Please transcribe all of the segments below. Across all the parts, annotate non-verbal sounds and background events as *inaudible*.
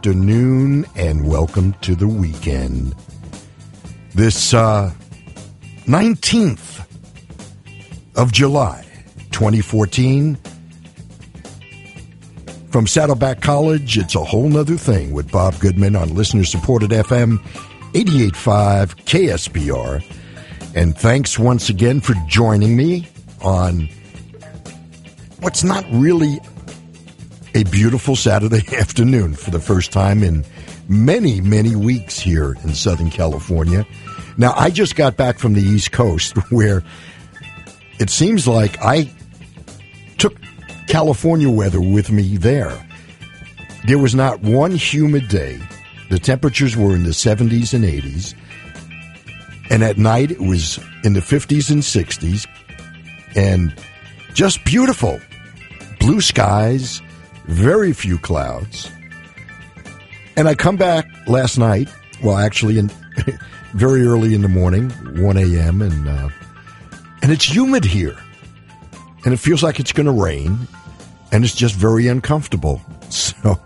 Afternoon and welcome to the weekend. This uh, 19th of July, 2014. From Saddleback College, it's a whole nother thing with Bob Goodman on listener supported FM 885 KSBR. And thanks once again for joining me on what's not really a beautiful Saturday *laughs* afternoon for the first time in many, many weeks here in Southern California. Now, I just got back from the East Coast *laughs* where it seems like I took California weather with me there. There was not one humid day. The temperatures were in the 70s and 80s. And at night, it was in the 50s and 60s. And just beautiful. Blue skies, very few clouds. And I come back last night, well, actually, in, *laughs* very early in the morning, 1 a.m., and, uh, and it's humid here. And it feels like it's going to rain, and it's just very uncomfortable. *laughs* So,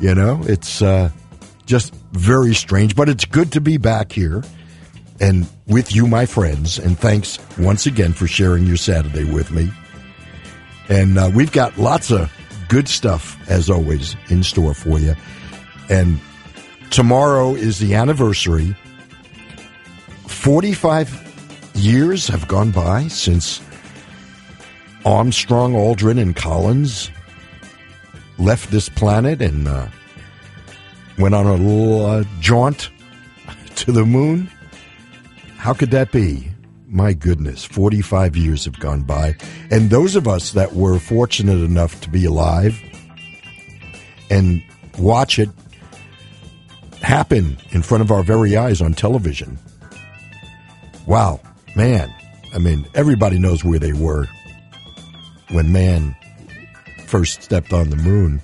you know, it's uh, just very strange, but it's good to be back here and with you, my friends. And thanks once again for sharing your Saturday with me. And uh, we've got lots of good stuff, as always, in store for you. And tomorrow is the anniversary. 45 years have gone by since Armstrong, Aldrin, and Collins left this planet and uh, went on a little uh, jaunt *laughs* to the moon. How could that be? My goodness, 45 years have gone by. And those of us that were fortunate enough to be alive and watch it happen in front of our very eyes on television. Wow, man. I mean, everybody knows where they were when man first stepped on the moon.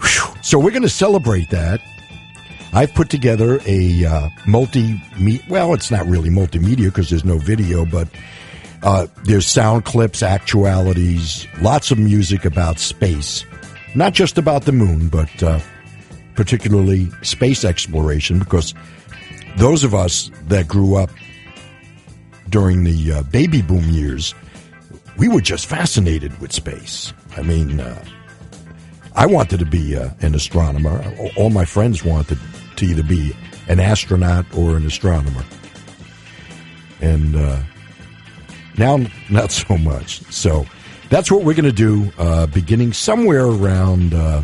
Whew. So we're going to celebrate that. I've put together a uh, multi well, it's not really multimedia because there's no video, but uh, there's sound clips, actualities, lots of music about space, not just about the moon, but uh, particularly space exploration. Because those of us that grew up during the uh, baby boom years, we were just fascinated with space. I mean, uh, I wanted to be uh, an astronomer. All my friends wanted to be an astronaut or an astronomer. And uh, now, *laughs* not so much. So that's what we're going to do uh, beginning somewhere around uh,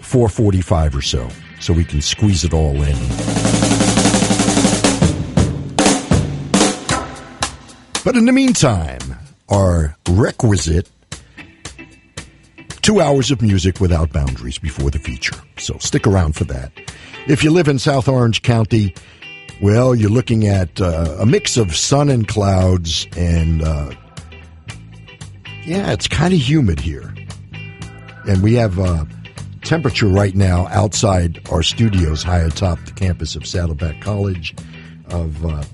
445 or so, so we can squeeze it all in. But in the meantime, our requisite two hours of music without boundaries before the feature. So stick around for that. If you live in South Orange County, well, you're looking at uh, a mix of sun and clouds, and uh, yeah, it's kind of humid here. And we have uh, temperature right now outside our studios, high atop the campus of Saddleback College, of uh,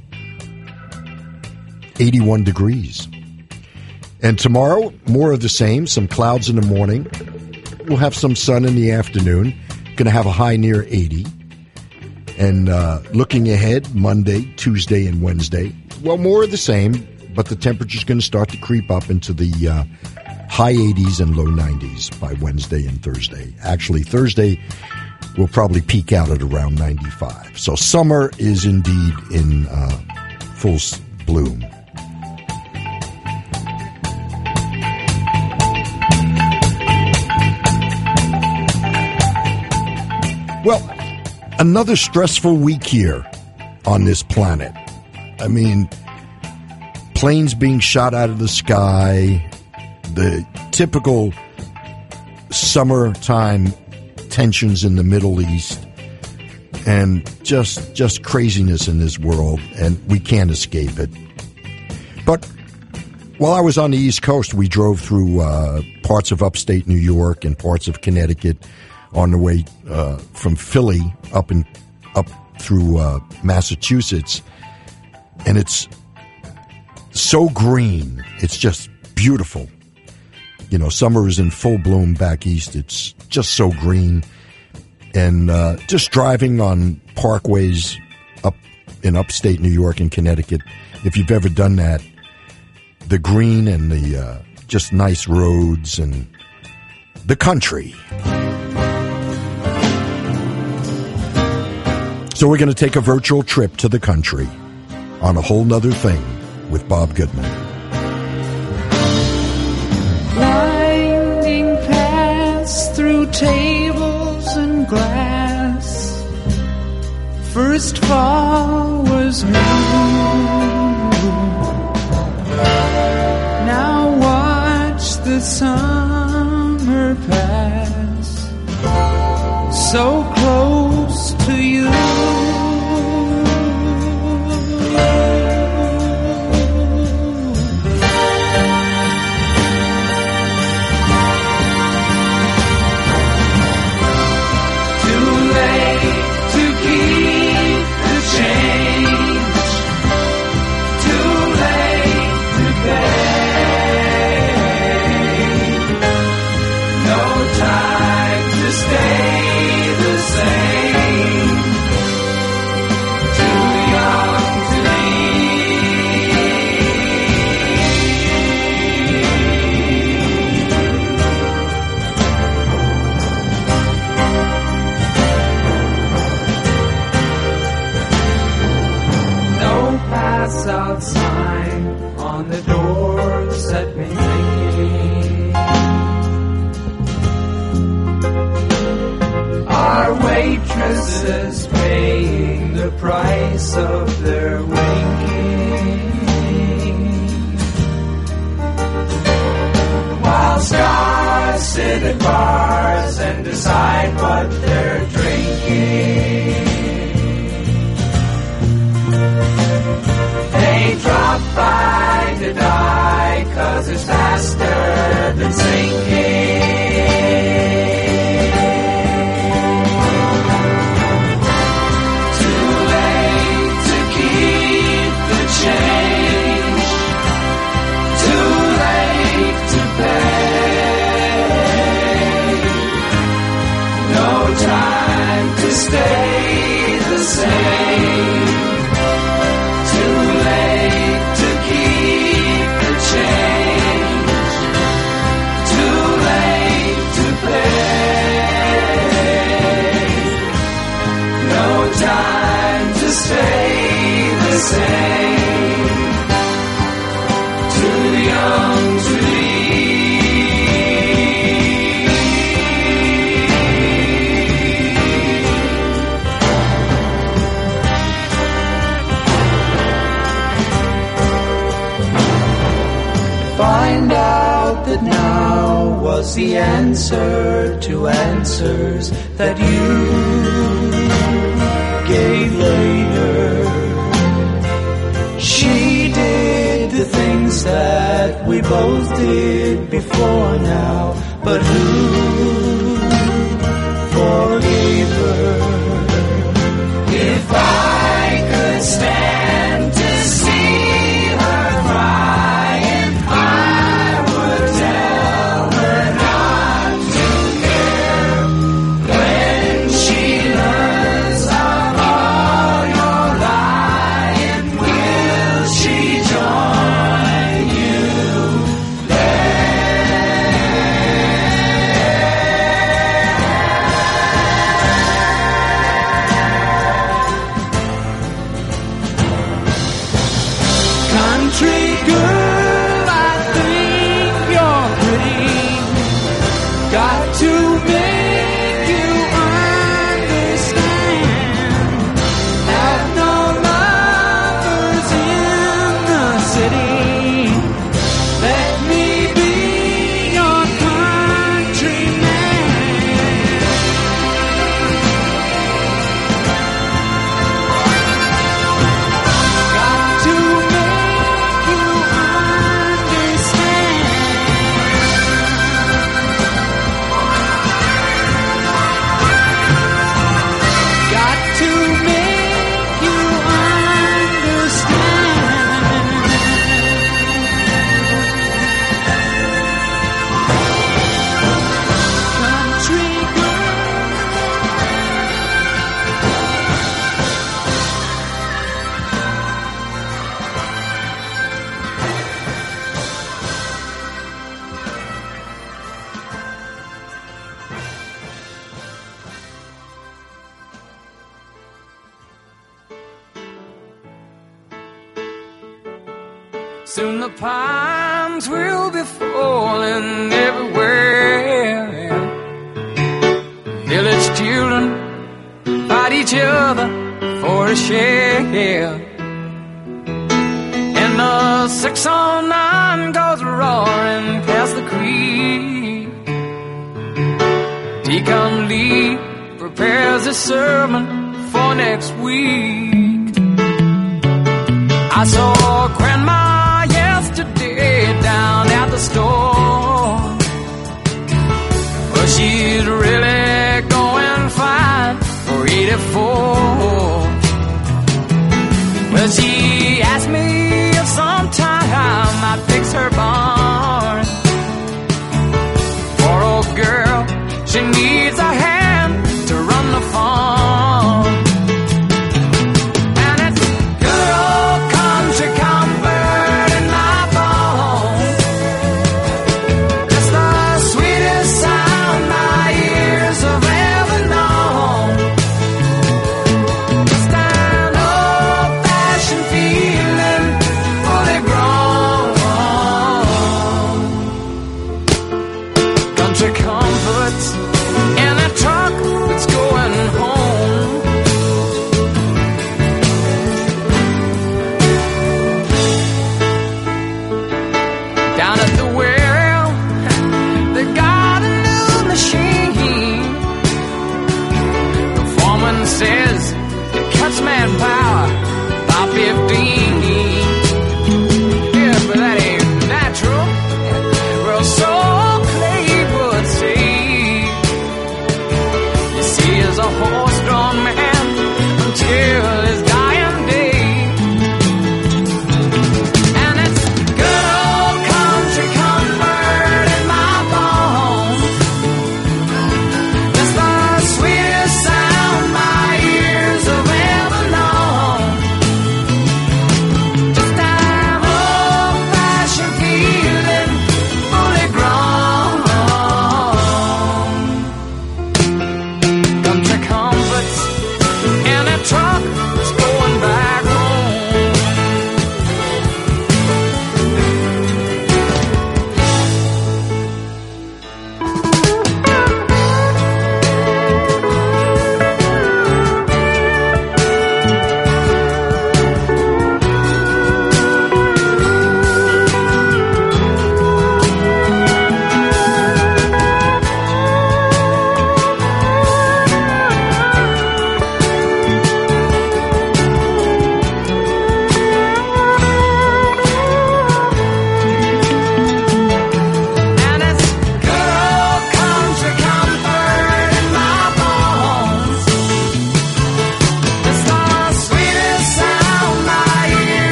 81 degrees. And tomorrow, more of the same. Some clouds in the morning. We'll have some sun in the afternoon. Going to have a high near 80. And uh, looking ahead, Monday, Tuesday, and Wednesday, well, more of the same, but the temperature's going to start to creep up into the uh, high 80s and low 90s by Wednesday and Thursday. Actually, Thursday will probably peak out at around 95. So summer is indeed in uh, full bloom. Well, another stressful week here on this planet. I mean, planes being shot out of the sky, the typical summertime tensions in the Middle East, and just just craziness in this world, and we can't escape it. But while I was on the East Coast, we drove through uh, parts of upstate New York and parts of Connecticut on the way uh, from Philly up and up through uh, Massachusetts, and it's so green. It's just beautiful. you know, summer is in full bloom back east. It's just so green. And uh, just driving on parkways up in upstate New York and Connecticut, if you've ever done that, the green and the uh, just nice roads and the country. So we're going to take a virtual trip to the country on a whole nother thing with Bob Goodman. Winding paths through tables and glass. First fall was new. Now watch the summer pass. So close to you. Of their winking. While stars sit at bars and decide what they're drinking. They drop by to die, cause it's faster than sinking. Stay the same. Too late to keep the change. Too late to. No time to stay the same. The answer to answers that you gave later. She did the things that we both did before now, but who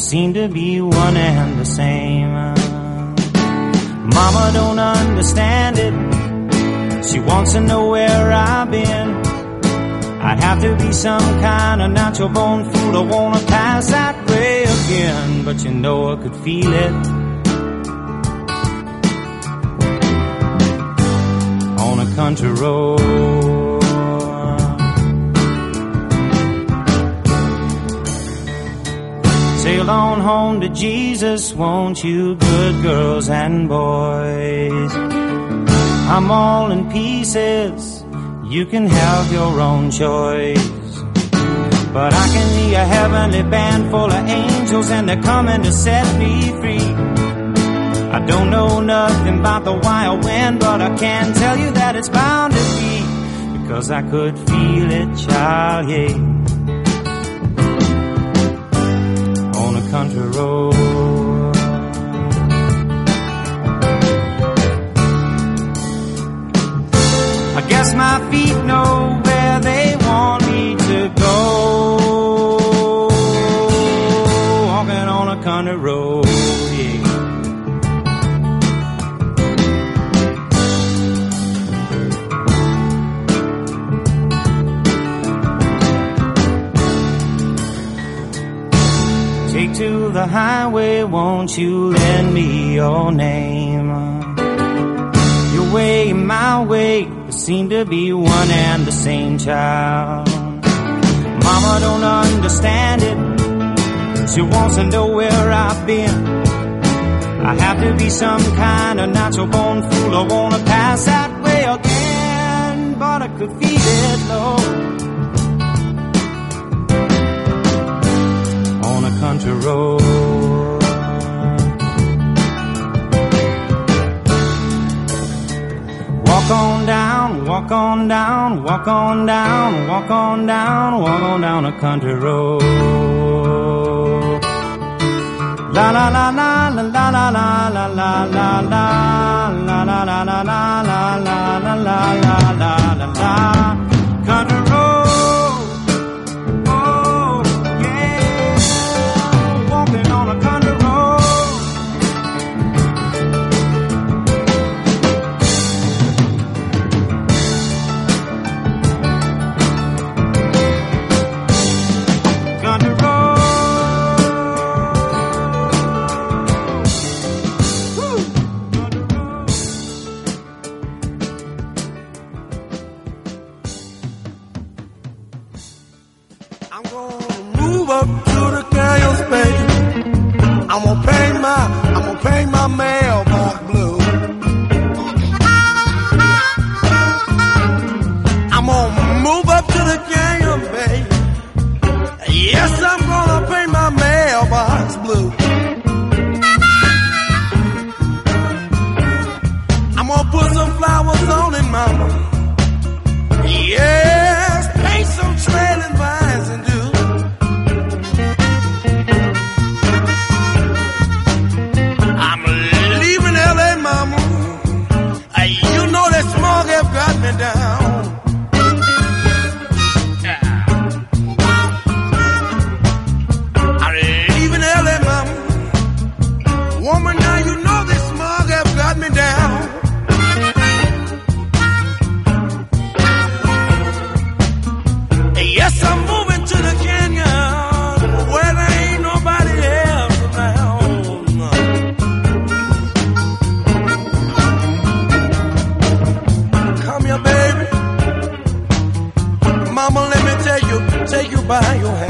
seem to be one and the same. Mama don't understand it. She wants to know where I've been. I'd have to be some kind of natural born fool to wanna pass that way again. But you know I could feel it. On a country road. Sail on home to Jesus, won't you, good girls and boys? I'm all in pieces, you can have your own choice. But I can see a heavenly band full of angels and they're coming to set me free. I don't know nothing about the wild wind, but I can tell you that it's bound to be because I could feel it, child, yeah. Country road. I guess my feet know where they want me to go. The highway, won't you lend me your name? Your way, my way, seem to be one and the same child. Mama don't understand it. She wants to know where I've been. I have to be some kind of natural born fool. I wanna pass that way again, but I could feel it low. Country road. Walk on down, walk on down, walk on down, walk on down, walk on down a country road. La la la la la la la la la la la my mail. By your hand.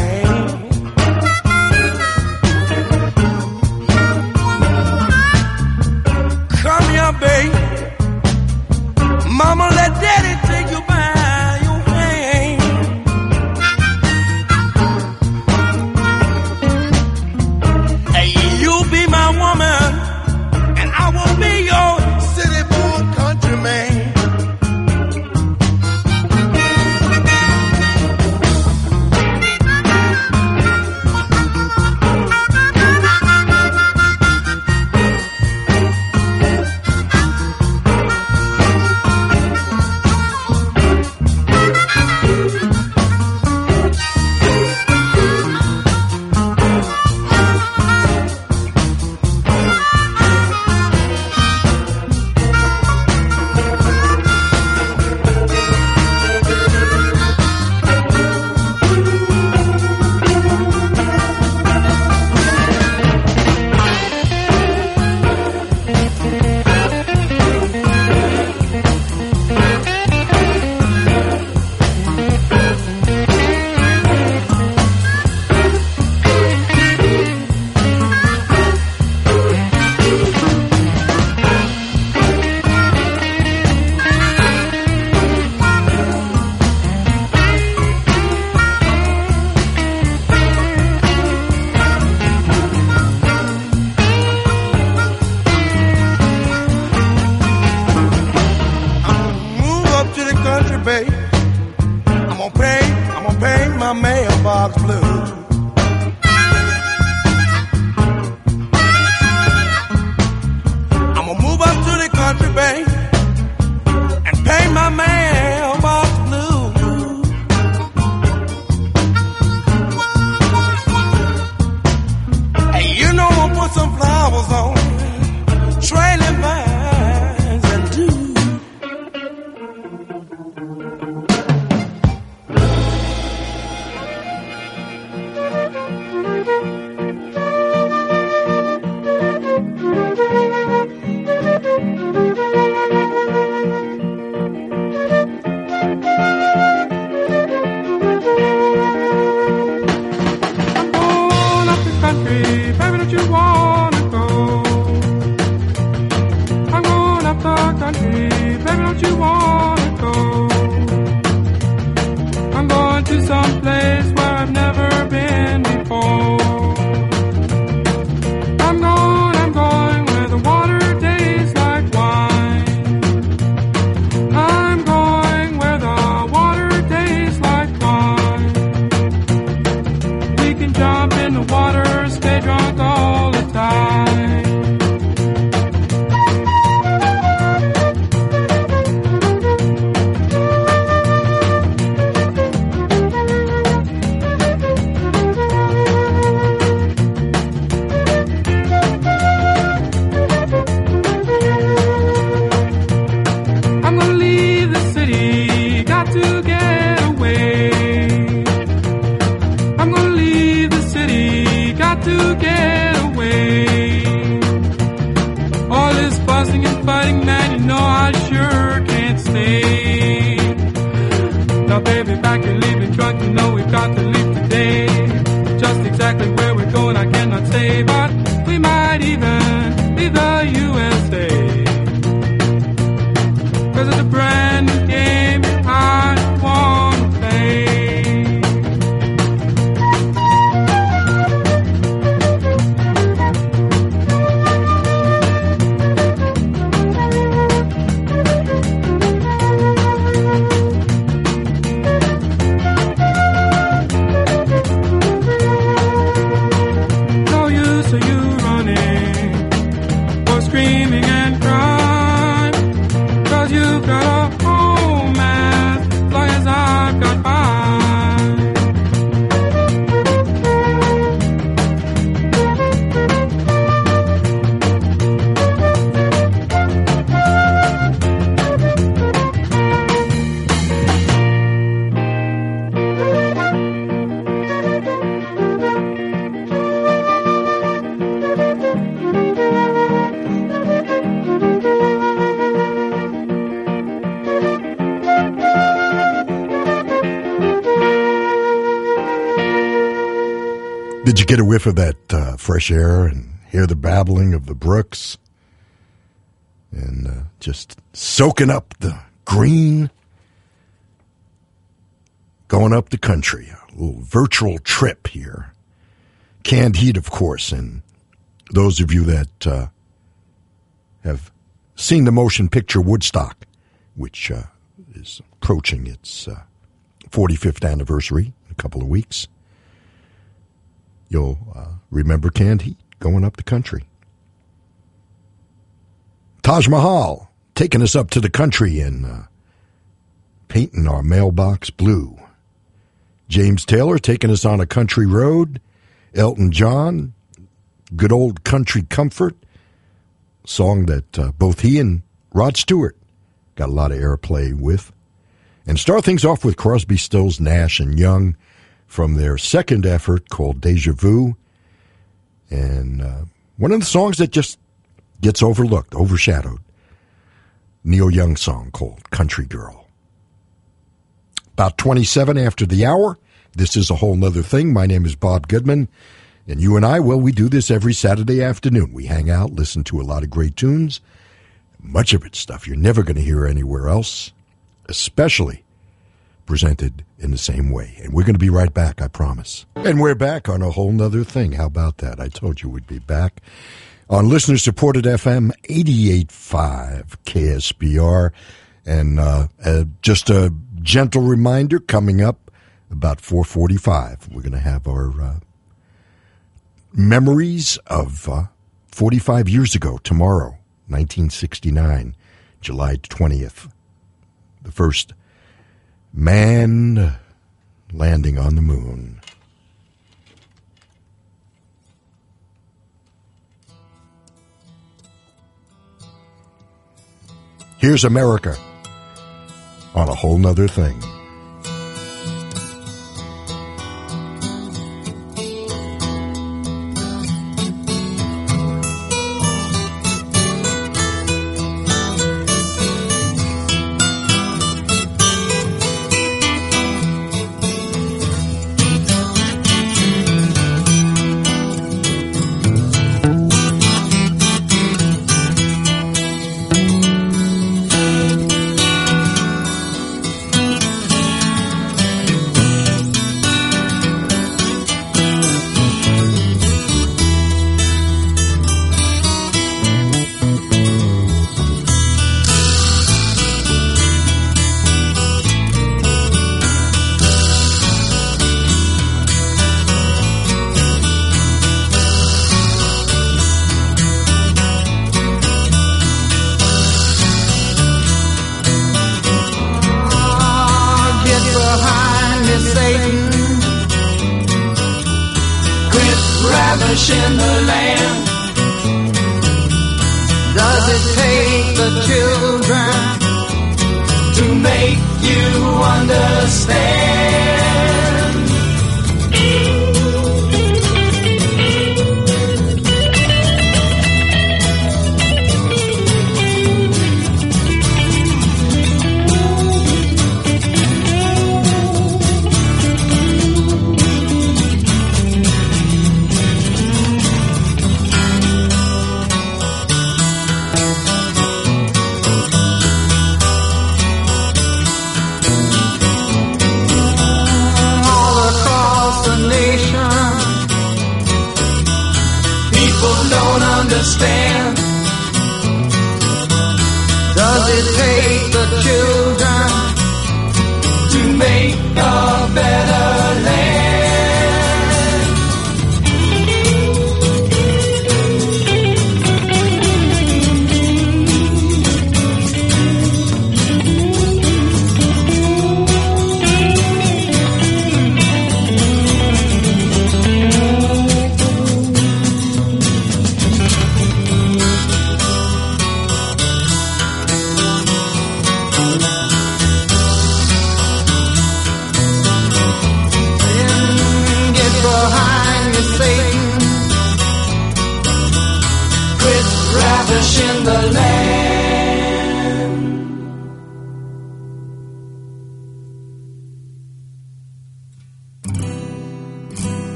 Get a whiff of that uh, fresh air and hear the babbling of the brooks? And uh, just soaking up the green, going up the country. A little virtual trip here. Canned heat, of course. And those of you that uh, have seen the motion picture Woodstock, which uh, is approaching its uh, 45th anniversary in a couple of weeks you'll uh, remember canned heat going up the country. Taj Mahal taking us up to the country and uh, painting our mailbox blue. James Taylor taking us on a country road. Elton John, good old country comfort, song that uh, both he and Rod Stewart got a lot of airplay with. And start things off with Crosby, Stills, Nash, and Young from their second effort called Deja Vu. And uh, one of the songs that just gets overlooked, overshadowed. Neil Young song called Country Girl. About 27 after the hour. This is a whole nother thing. My name is Bob Goodman. And you and I, well, we do this every Saturday afternoon. We hang out, listen to a lot of great tunes. Much of it stuff you're never going to hear anywhere else, especially presented in the same way. And we're going to be right back, I promise. And we're back on a whole nother thing. How about that? I told you we'd be back on listener supported FM 88.5 KSBR. And uh, uh, just a gentle reminder coming up about 4.45, we're going to have our uh, memories of uh, 45 years ago tomorrow, 1969, July 20th. The first Man landing on the moon. Here's America on a whole nother thing.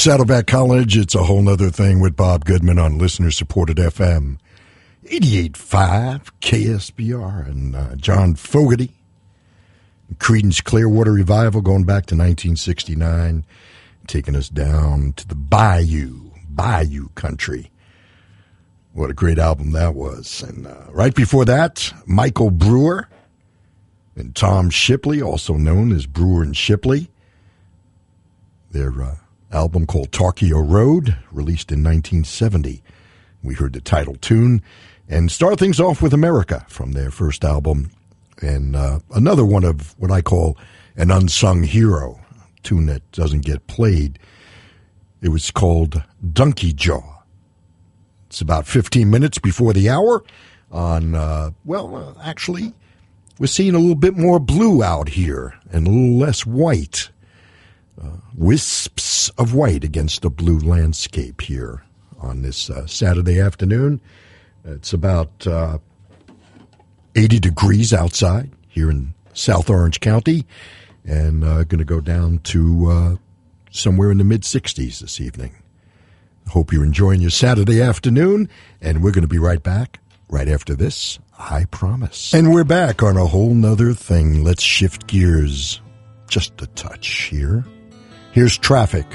Saddleback College, it's a whole nother thing with Bob Goodman on listener supported FM 88.5 KSBR and uh, John Fogerty. Creedence Clearwater Revival going back to 1969, taking us down to the Bayou, Bayou country. What a great album that was. And uh, right before that, Michael Brewer and Tom Shipley, also known as Brewer and Shipley. Their uh, album called Tarkio Road, released in 1970. We heard the title tune and start things off with America from their first album, and uh, another one of what I call an unsung hero tune that doesn't get played. It was called Donkey Jaw. It's about 15 minutes before the hour. On uh, well, uh, actually, we're seeing a little bit more blue out here and a little less white. Uh, wisps of white against a blue landscape here on this uh, Saturday afternoon. It's about uh, 80 degrees outside here in South Orange County, and uh, going to go down to uh, somewhere in the mid 60s this evening. Hope you're enjoying your Saturday afternoon, and we're going to be right back right after this. I promise. And we're back on a whole nother thing. Let's shift gears just a touch here. Here's traffic.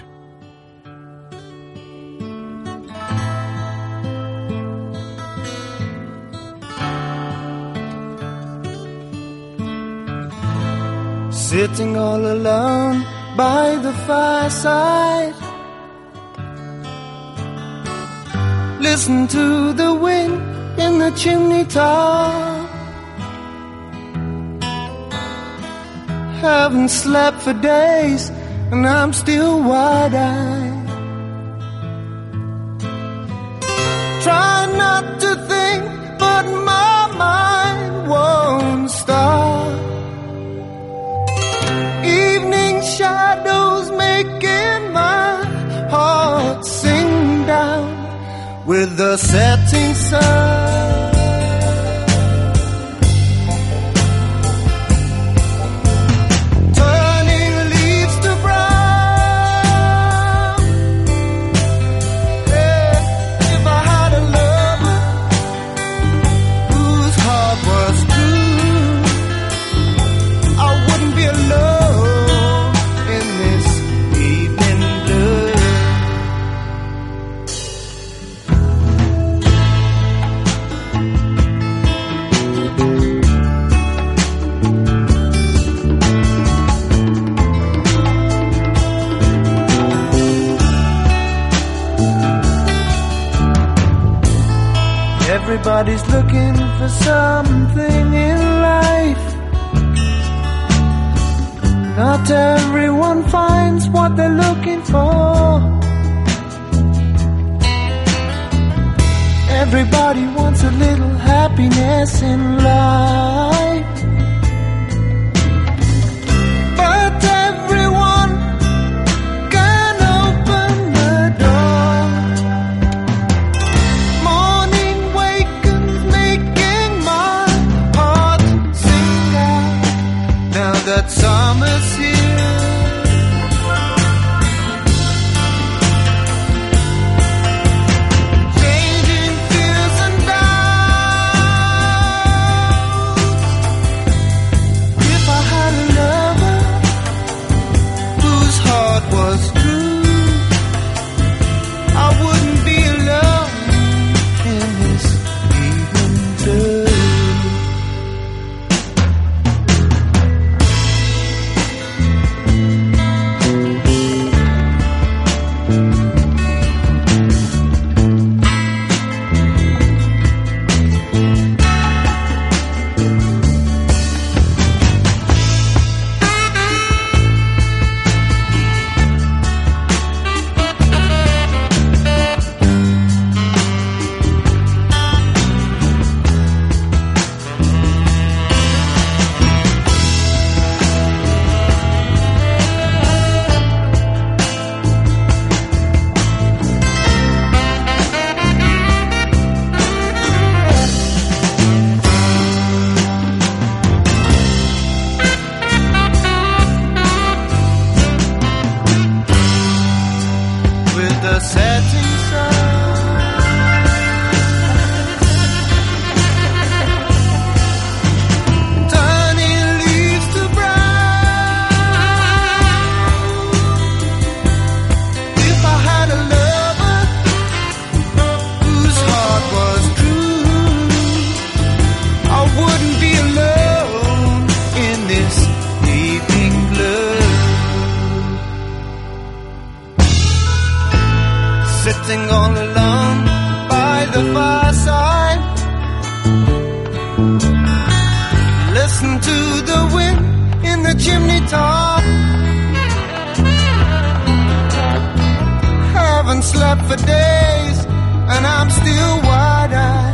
Sitting all alone by the fireside. Listen to the wind in the chimney top. Haven't slept for days and I'm still wide eyed. Try not to think, but my mind won't stop. Evening shadows making my heart sing down with the setting sun. Everybody's looking for something in life. Not everyone finds what they're looking for. Everybody wants a little happiness in life. to the wind in the chimney top. Haven't slept for days, and I'm still wide eyed.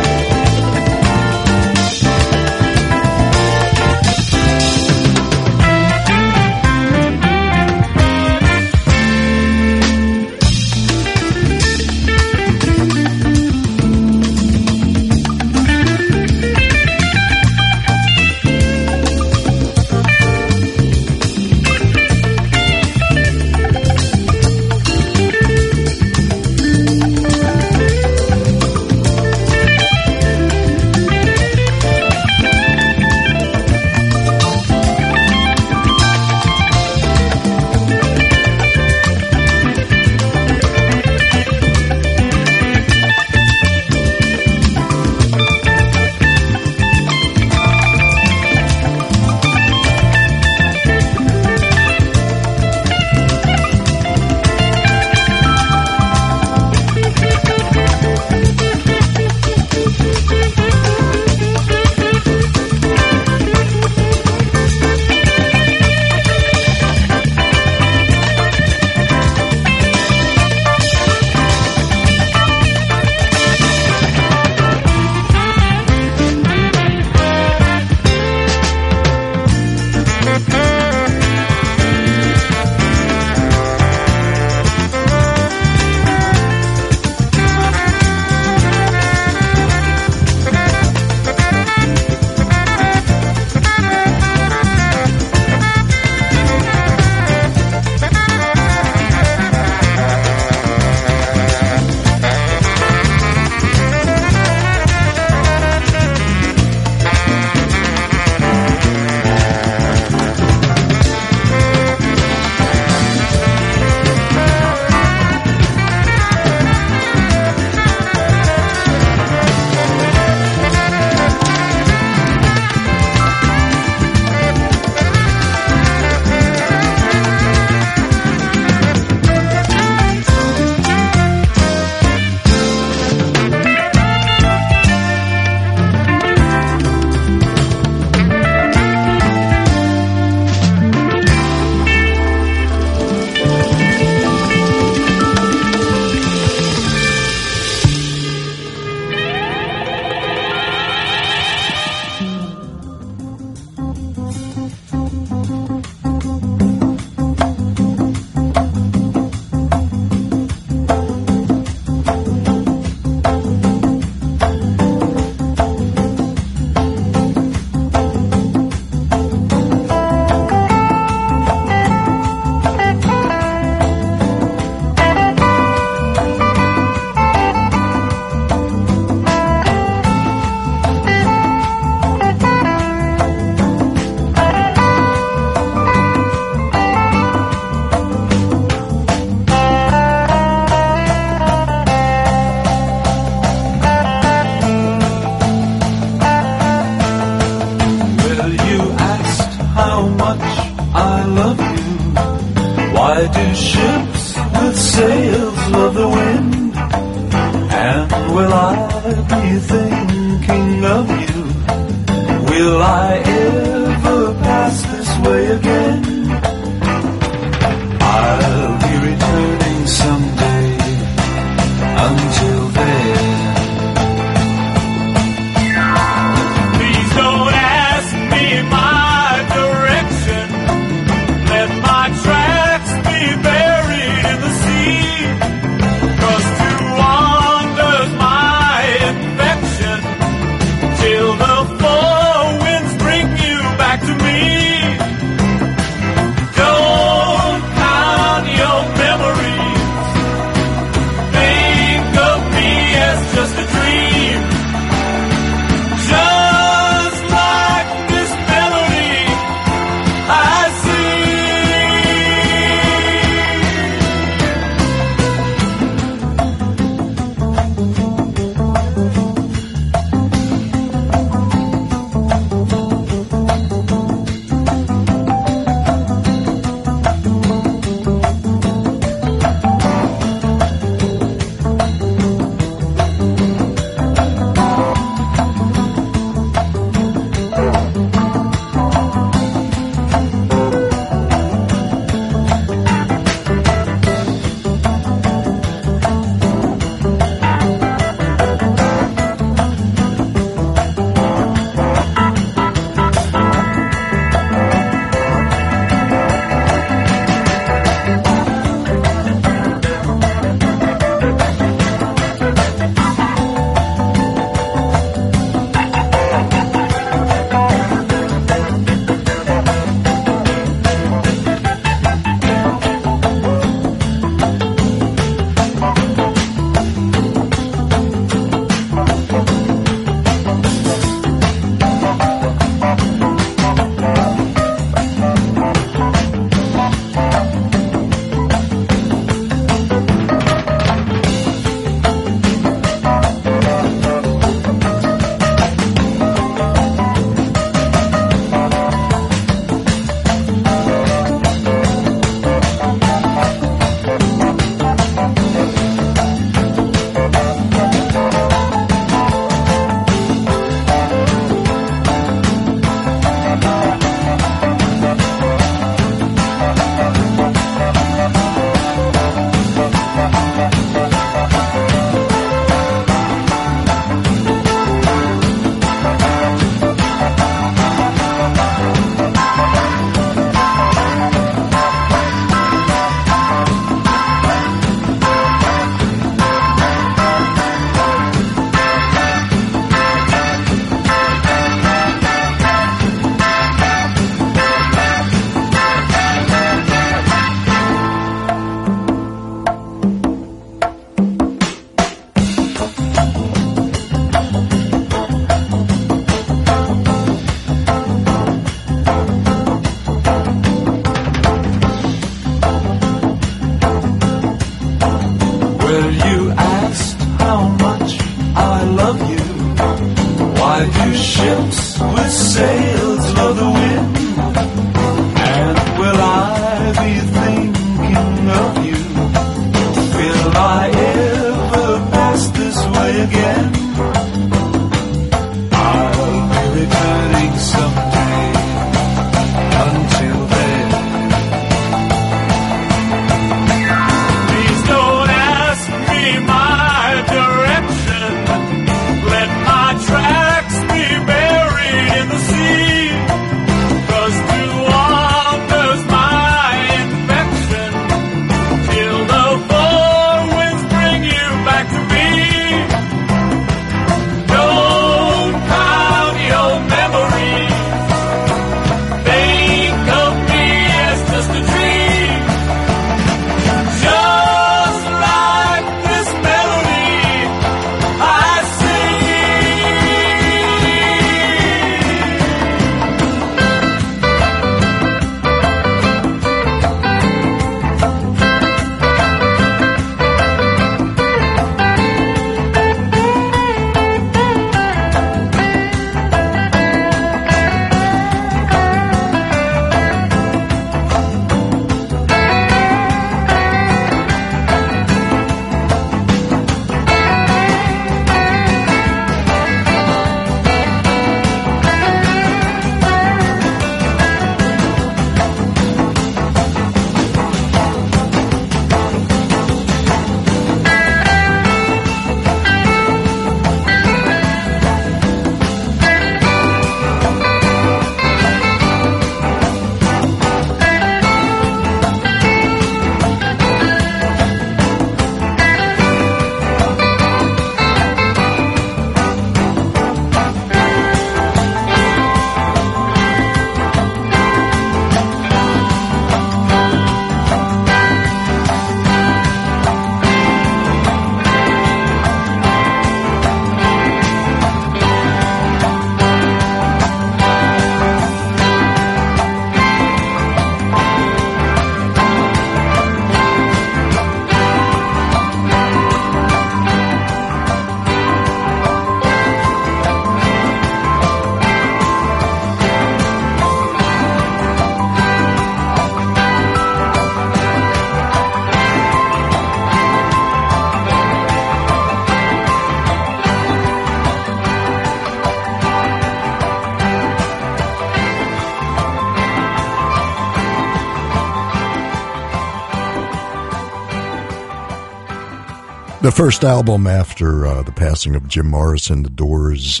The first album after uh, the passing of Jim Morrison, The Doors.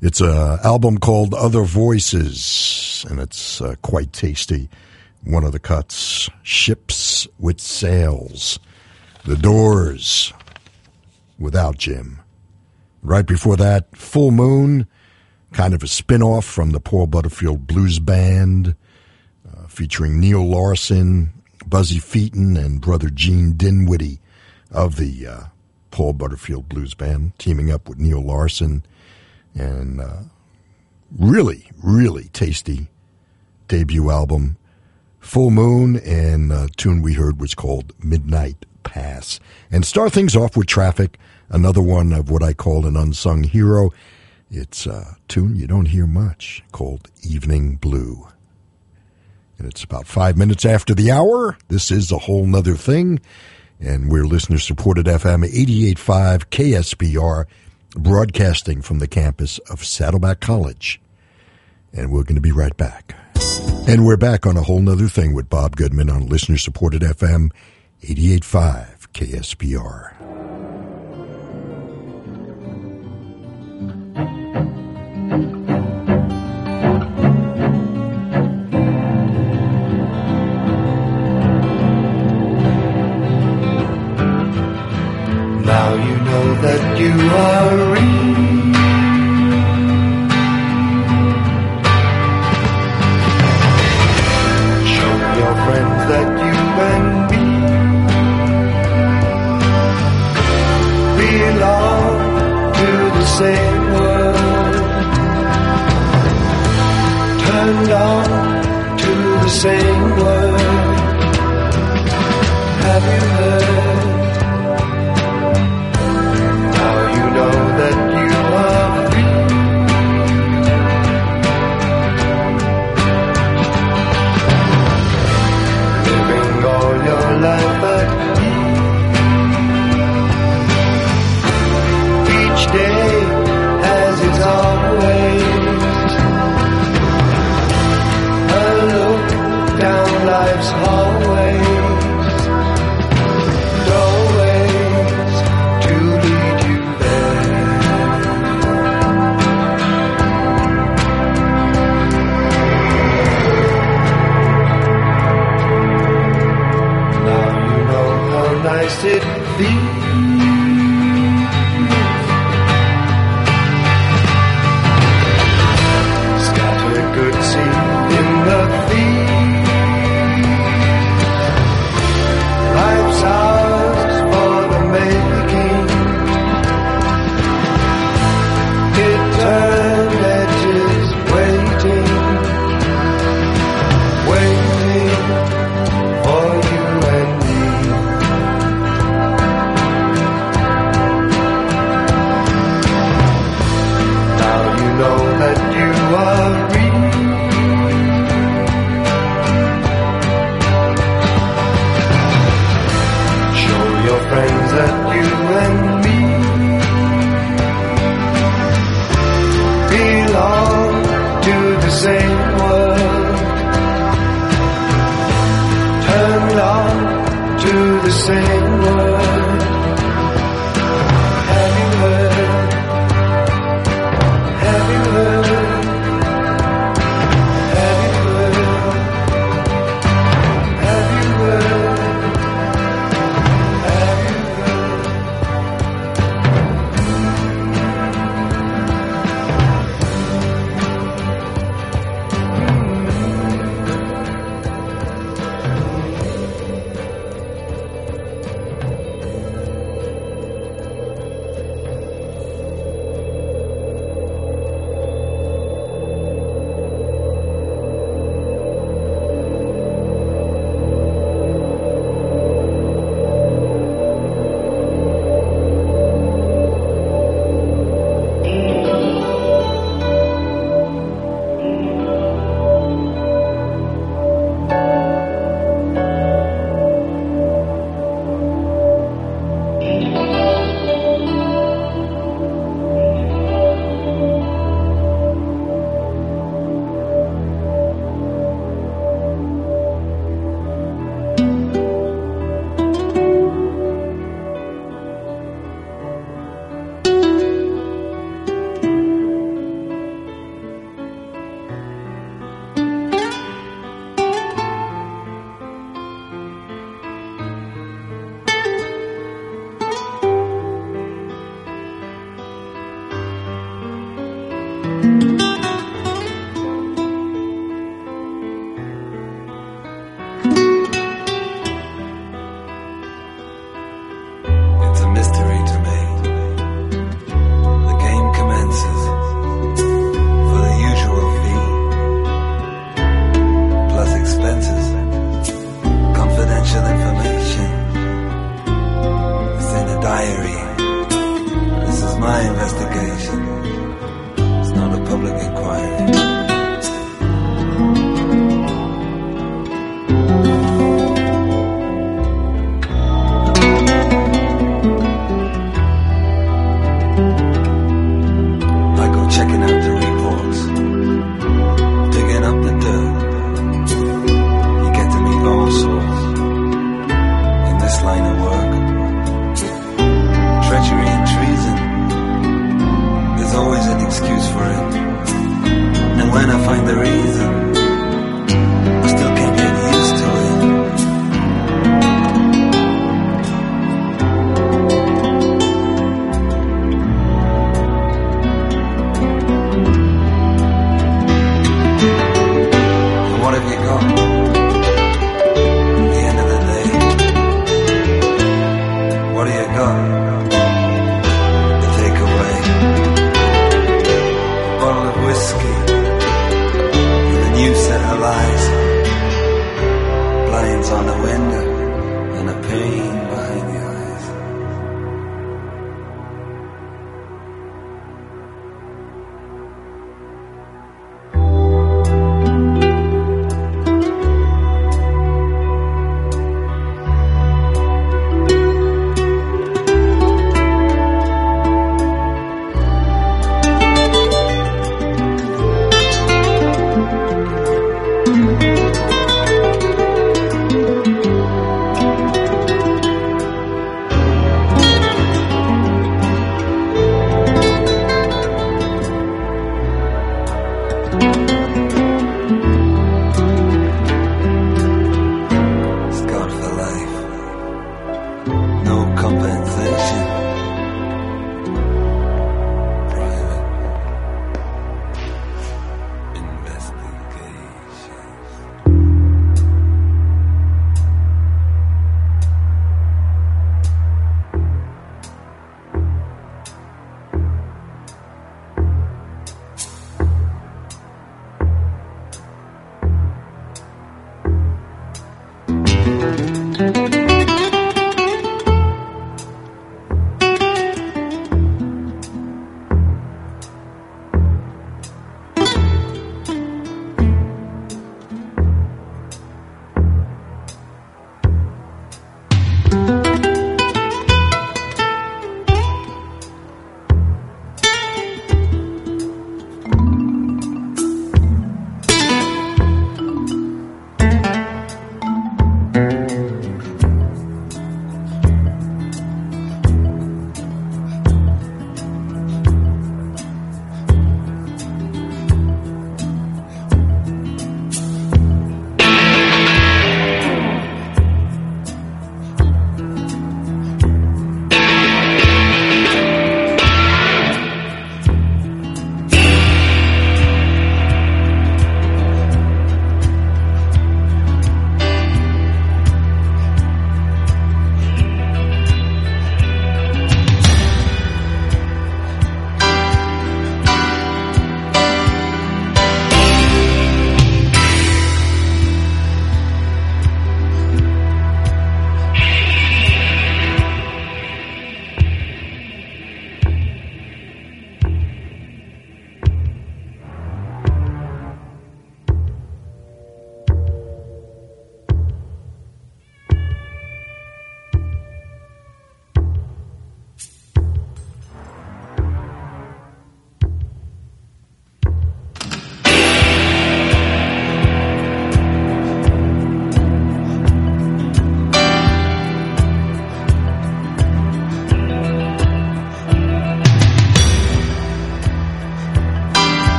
It's an album called Other Voices, and it's uh, quite tasty. One of the cuts, Ships with Sails. The Doors, without Jim. Right before that, Full Moon, kind of a spin off from the Paul Butterfield Blues Band, uh, featuring Neil Larsen, Buzzy Feiten, and brother Gene Dinwiddie of the uh, Paul Butterfield Blues Band, teaming up with Neil Larsen, and uh, really, really tasty debut album. Full Moon, and a tune we heard was called Midnight Pass. And start things off with Traffic, another one of what I call an unsung hero. It's a tune you don't hear much called Evening Blue. And it's about five minutes after the hour. This is a whole nother thing. And we're listener supported FM 885 KSBR, broadcasting from the campus of Saddleback College. And we're going to be right back. And we're back on a whole nother thing with Bob Goodman on listener supported FM 885 KSBR. That you are real. that you and me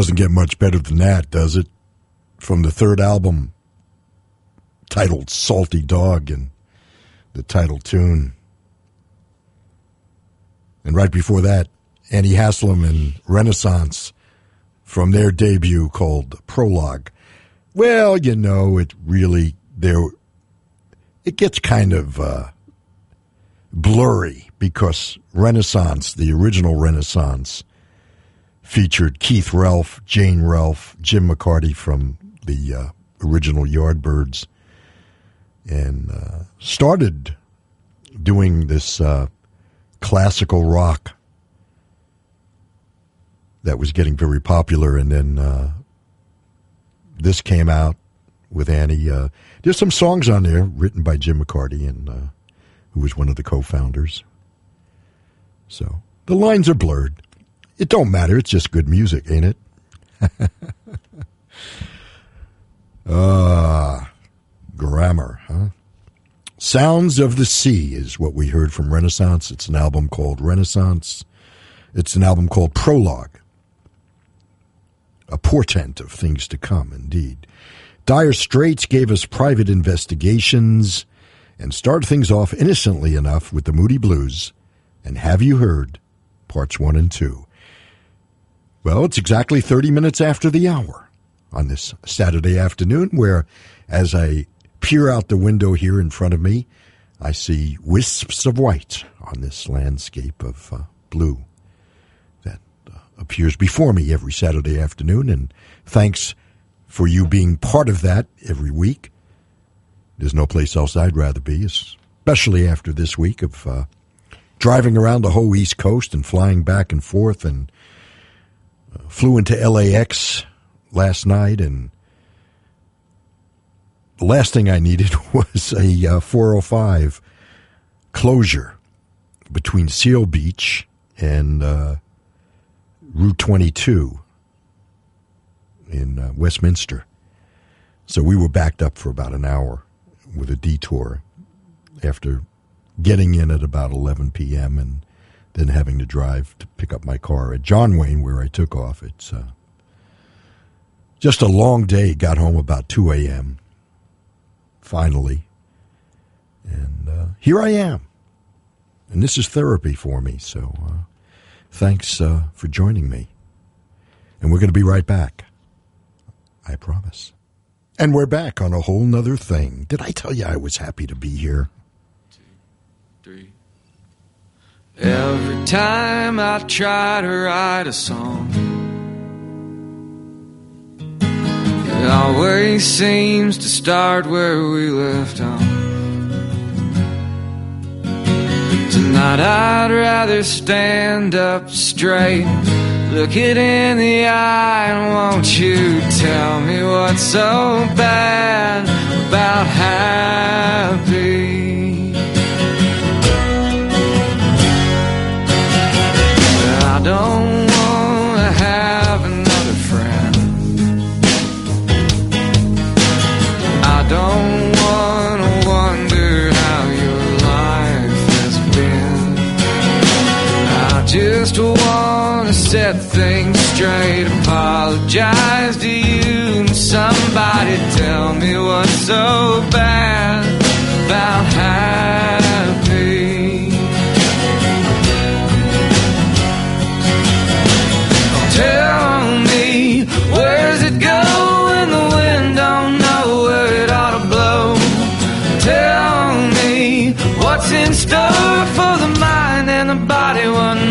Doesn't get much better than that, does it? From the third album, titled Salty Dog, and the title tune. And right before that, Annie Haslam and Renaissance from their debut called Prologue. Well, you know, it really there it gets kind of uh, blurry because Renaissance, the original Renaissance, featured Keith Relf, Jane Relf, Jim McCarty from the uh, original Yardbirds, and uh, started doing this uh, classical rock that was getting very popular, and then uh, this came out with Annie. Uh, there's some songs on there written by Jim McCarty, and uh, who was one of the co-founders. So the lines are blurred. It don't matter. It's just good music, ain't it? *laughs* Ah, grammar, huh? Sounds of the Sea is what we heard from Renaissance. It's an album called Renaissance. It's an album called Prologue. A portent of things to come, indeed. Dire Straits gave us private investigations and started things off innocently enough with the Moody Blues. And have you heard parts one and two? Well, it's exactly 30 minutes after the hour on this Saturday afternoon, where as I peer out the window here in front of me, I see wisps of white on this landscape of uh, blue that uh, appears before me every Saturday afternoon. And thanks for you being part of that every week. There's no place else I'd rather be, especially after this week of uh, driving around the whole East Coast and flying back and forth and flew into LAX last night and the last thing I needed *laughs* was a uh, 405 closure between Seal Beach and uh, Route 22 in uh, Westminster. So we were backed up for about an hour with a detour after getting in at about 11 p.m. and then having to drive to pick up my car at John Wayne, where I took off. It's uh, just a long day. Got home about 2 a.m. finally. And uh, here I am. And this is therapy for me. So uh, thanks uh, for joining me. And we're going to be right back. I promise. And we're back on a whole nother thing. Did I tell you I was happy to be here? three. Every time I try to write a song, it always seems to start where we left off. Tonight I'd rather stand up straight, look it in the eye, and won't you tell me what's so bad about happy? Don't want to have another friend. I don't want to wonder how your life has been. I just want to set things straight, apologize to you, and somebody tell me what's so bad about happy. Body? One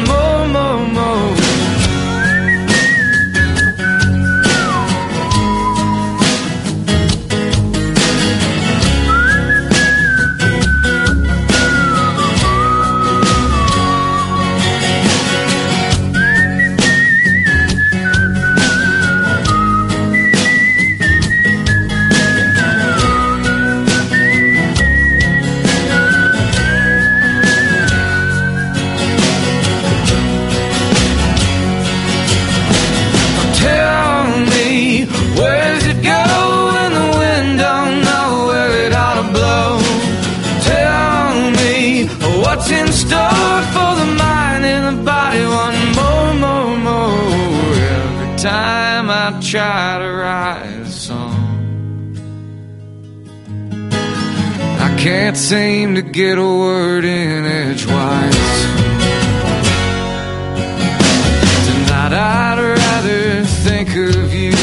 can't seem to get a word in edgewise. Tonight I'd rather think of you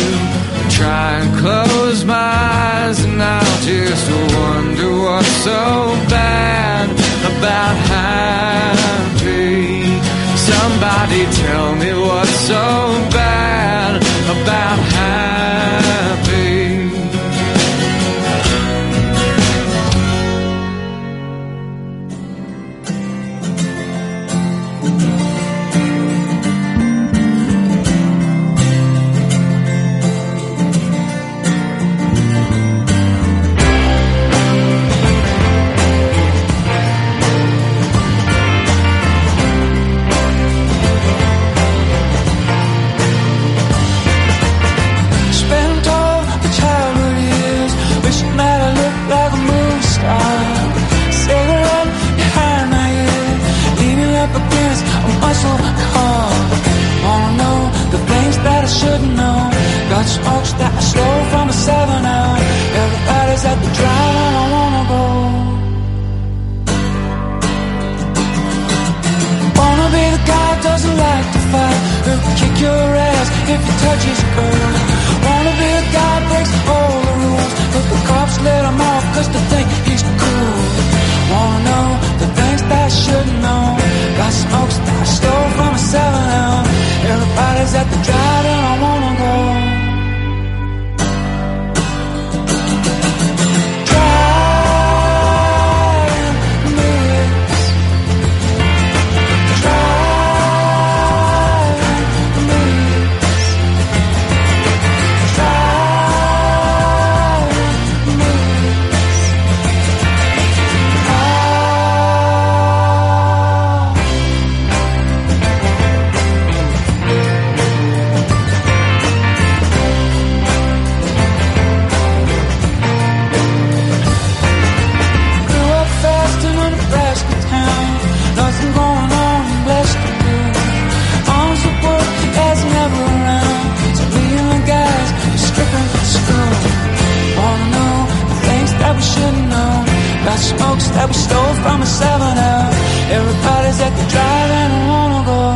Try and close my eyes and I'll just wonder what's so bad about happy Somebody tell me what's so bad about judge's girl. Wanna be a guy breaks all the rules, but the cops let him off cause they think he's cool. Wanna know the things that I should know. Got smokes that I stole from a 7 Everybody's at the drive that we stole from a 7 Everybody's at the drive-in I wanna go.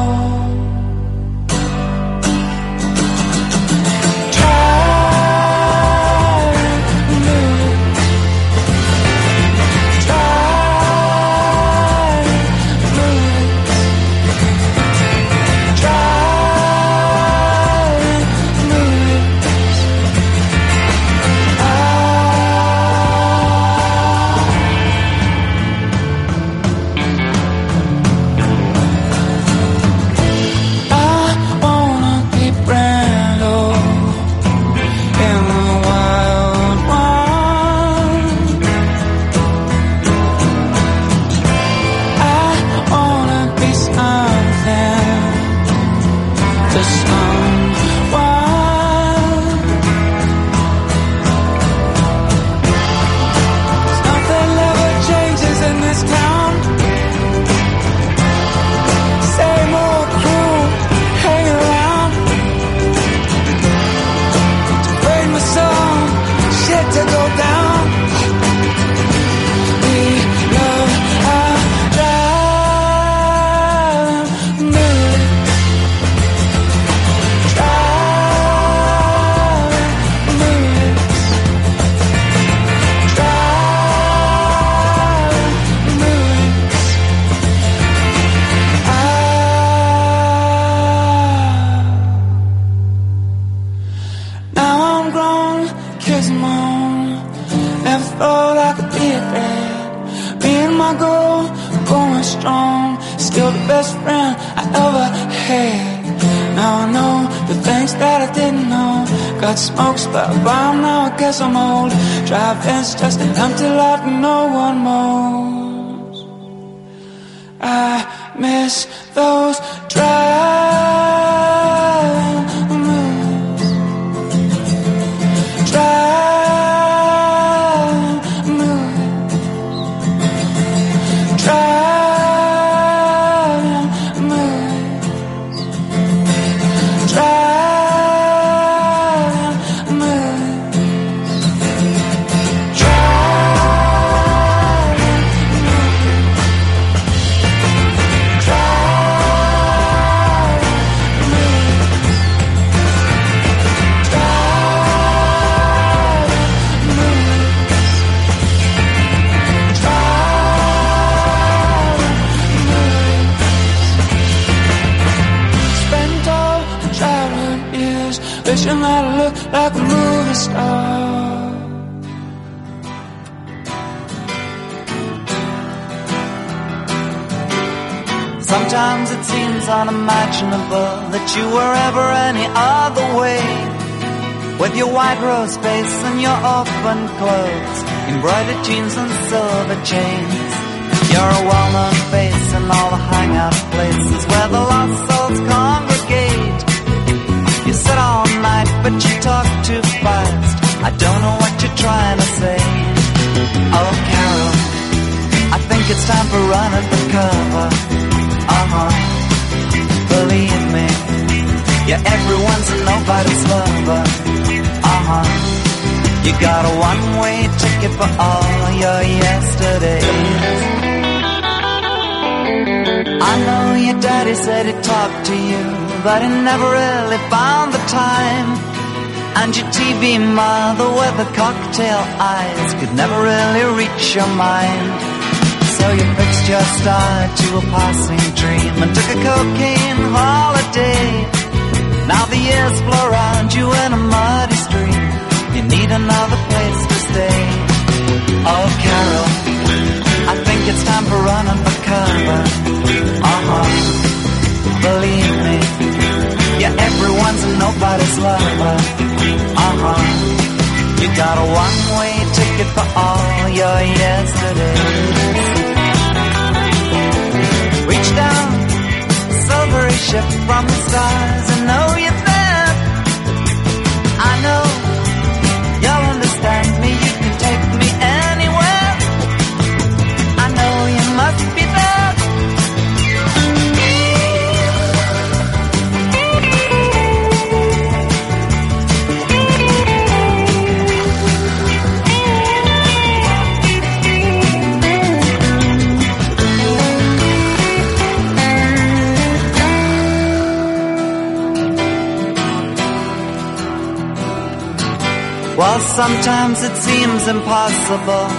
Impossible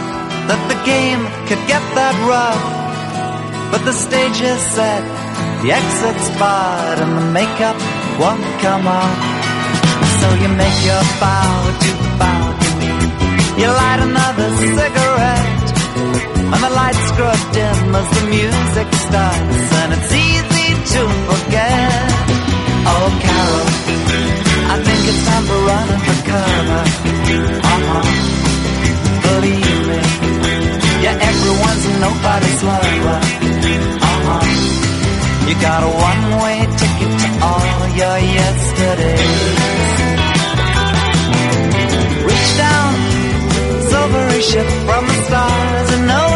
that the game could get that rough. But the stage is set, the exit's barred, and the makeup won't come off. So you make your bow to balcony. You light another cigarette, and the lights grow dim as the music starts, and it's easy to forget. Oh, Carol, I think it's time for running for cover. Uh-huh. Everyone's nobody's lover. Uh-huh. You got a one-way ticket to all your yesterdays. Reach down, silvery ship from the stars, and know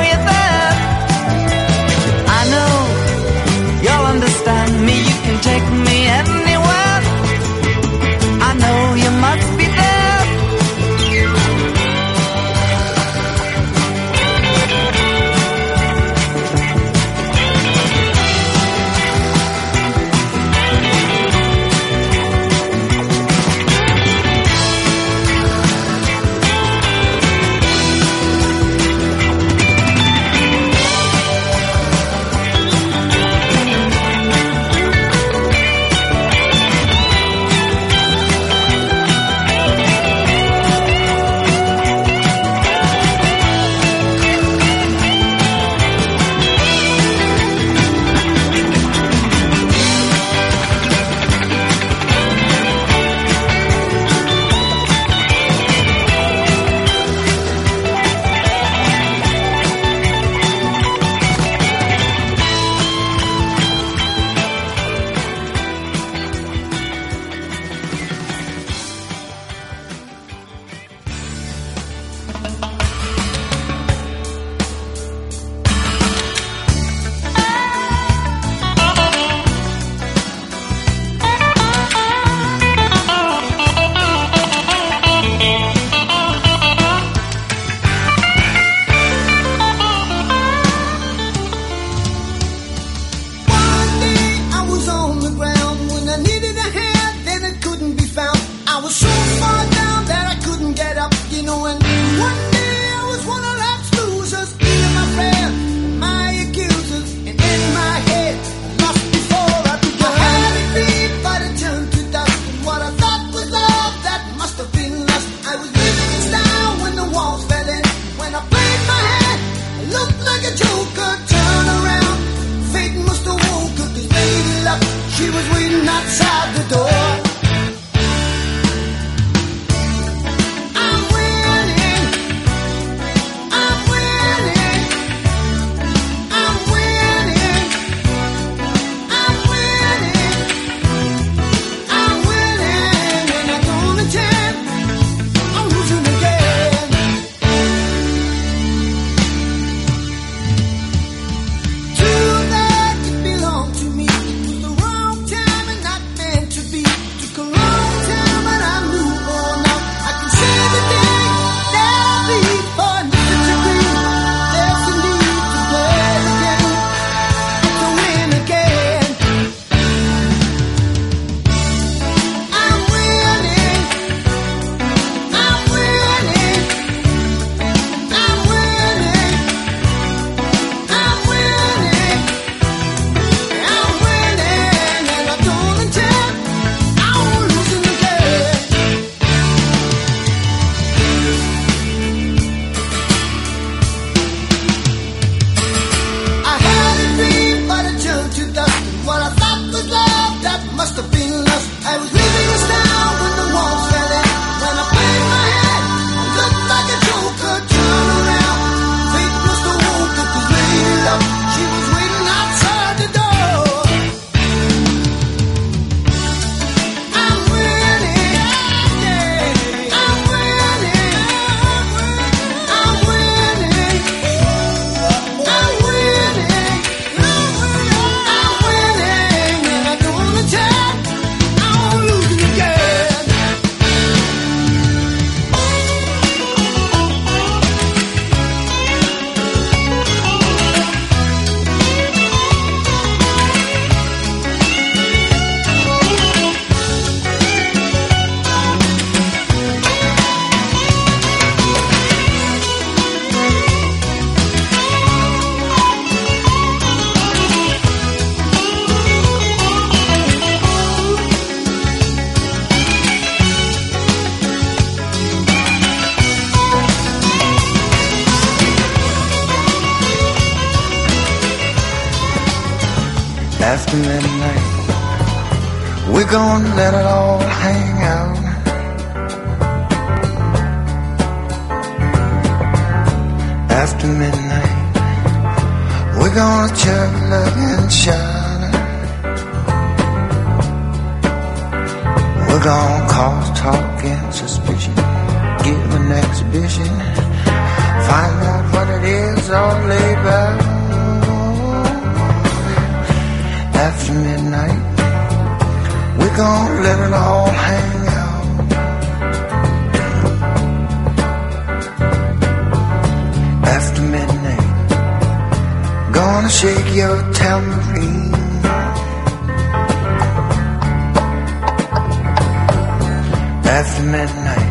midnight,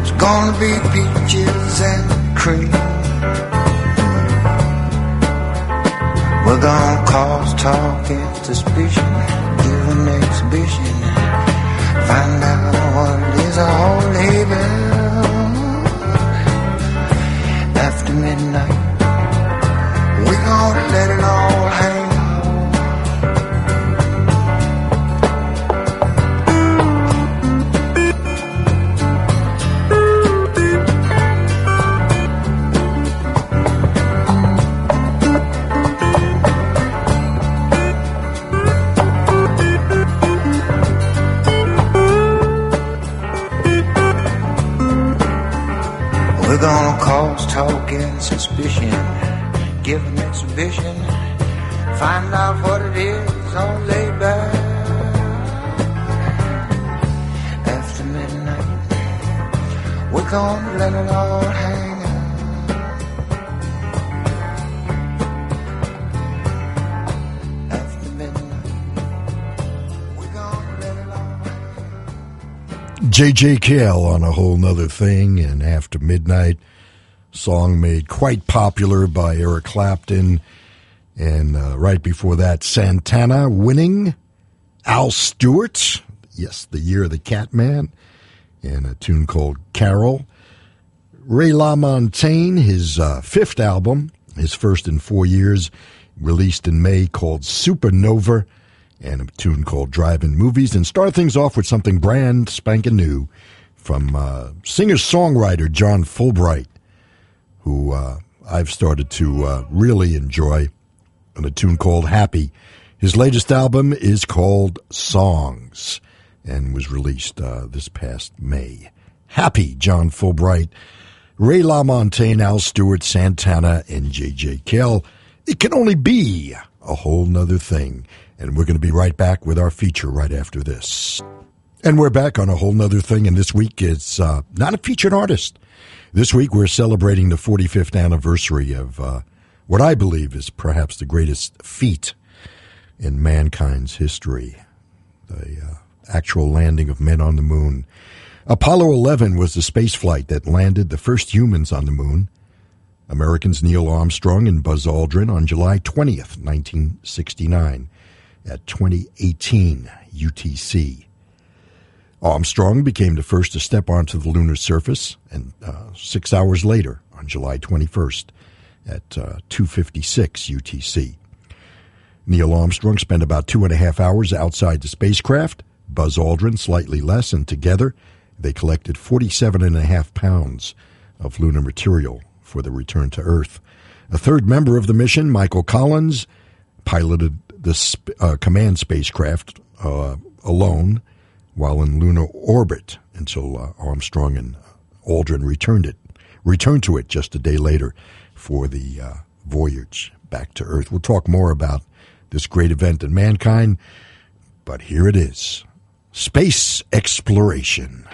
it's gonna be peaches and cream. We're gonna cause talk and suspicion, give an exhibition, find out what is is all about. After midnight, we're gonna let it all hang. And suspicion, give an exhibition, find out what it is on back. After midnight, we're gonna let it all hang out. After midnight, we're gonna let it all J.J. Cale on a whole nother thing, and after midnight, song made quite popular by Eric Clapton, and uh, right before that, Santana winning, Al Stewart, yes, the year of the Catman, and a tune called Carol. Ray LaMontagne, his uh, fifth album, his first in four years, released in May, called Supernova and a tune called Drive-In Movies, and start things off with something brand spanking new from uh, singer-songwriter John Fullbright, who uh, I've started to uh, really enjoy, and a tune called Happy. His latest album is called Songs and was released uh, this past May. Happy, John Fullbright, Ray LaMontagne, Al Stewart, Santana, and J.J. Cale. It can only be a whole nother thing. And we're going to be right back with our feature right after this. And we're back on a whole nother thing. And this week it's uh, not a featured artist. This week we're celebrating the 45th anniversary of uh, what I believe is perhaps the greatest feat in mankind's history the uh, actual landing of men on the moon. Apollo 11 was the space flight that landed the first humans on the moon. Americans Neil Armstrong and Buzz Aldrin on July 20th, 1969 at 2018 UTC. Armstrong became the first to step onto the lunar surface, and uh, six hours later, on July 21st, at uh, 2:56 UTC. Neil Armstrong spent about two and a half hours outside the spacecraft. Buzz Aldrin slightly less, and together they collected 47 and a half pounds of lunar material for the return to Earth. A third member of the mission, Michael Collins, piloted the sp- uh, command spacecraft uh, alone while in lunar orbit until uh, Armstrong and Aldrin returned it, returned to it just a day later for the uh, voyage back to Earth. We'll talk more about this great event in mankind, but here it is: space exploration.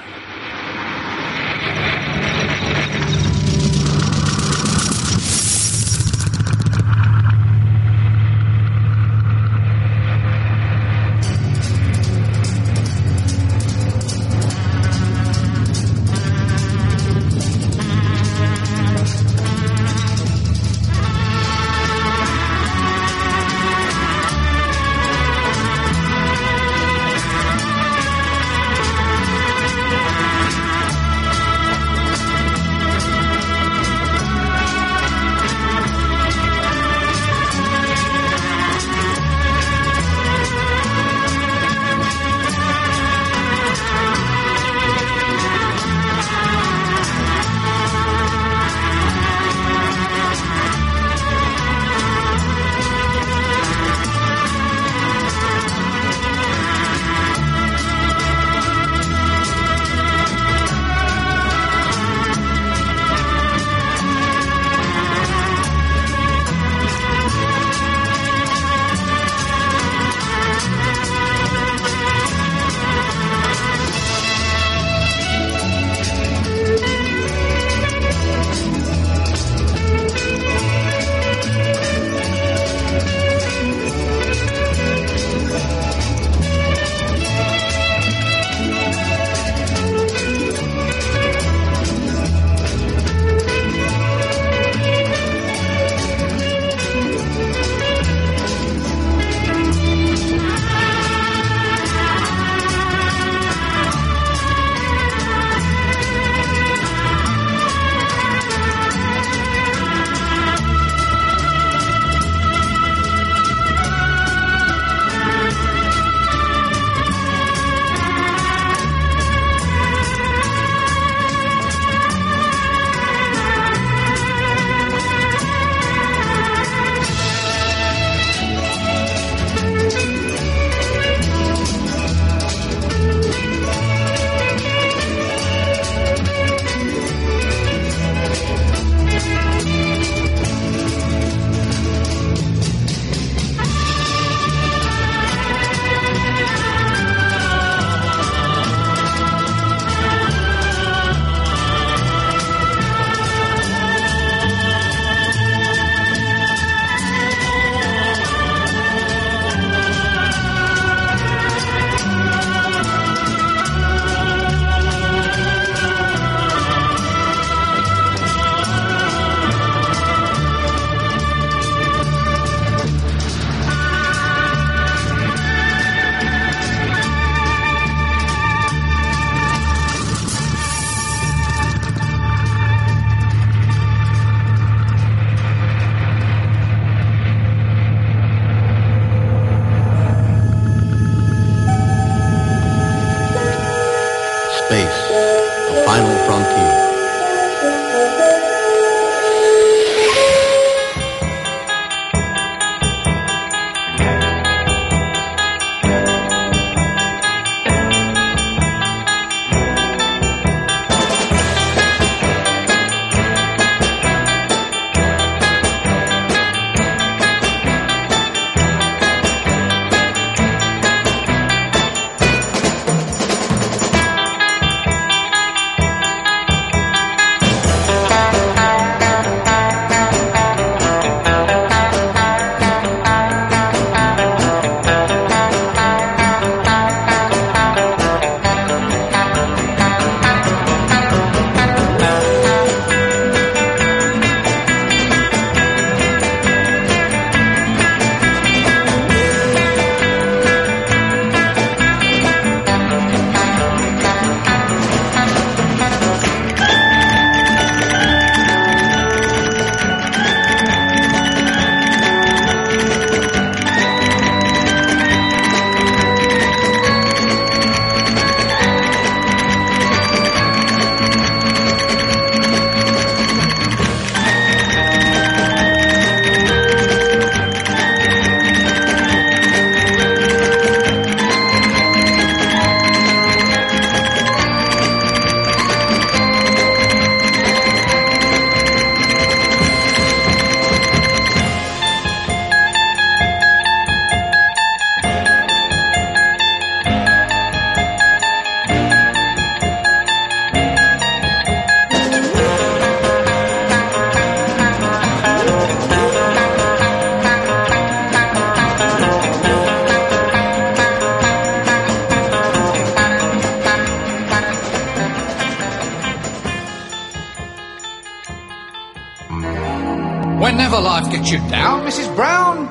Life you down, Mrs. Brown,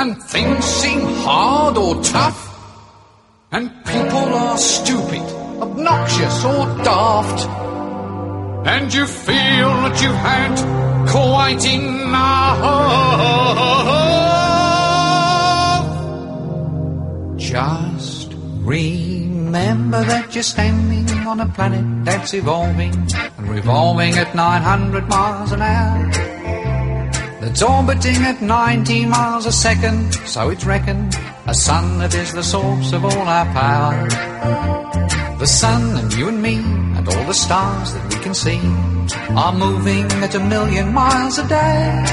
and things seem hard or tough, and people are stupid, obnoxious, or daft, and you feel that you've had quite enough. Just remember that you're standing on a planet that's evolving and revolving at 900 miles an hour. That's orbiting at 19 miles a second, so it's reckoned a sun that is the source of all our power. The sun and you and me and all the stars that we can see are moving at a million miles a day.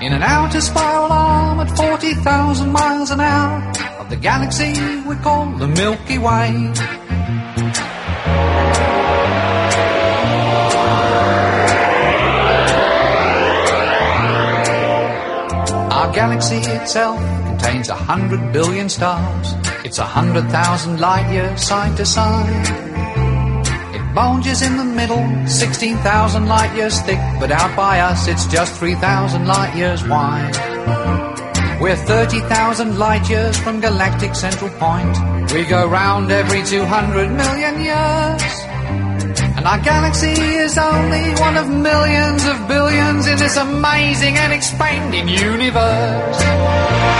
In an outer spiral arm at 40,000 miles an hour of the galaxy we call the Milky Way. Our galaxy itself contains a hundred billion stars. It's a hundred thousand light years side to side. It bulges in the middle, 16,000 light years thick, but out by us it's just 3,000 light years wide. We're 30,000 light years from galactic central point. We go round every 200 million years. And our galaxy is only one of millions of billions in this amazing and expanding universe.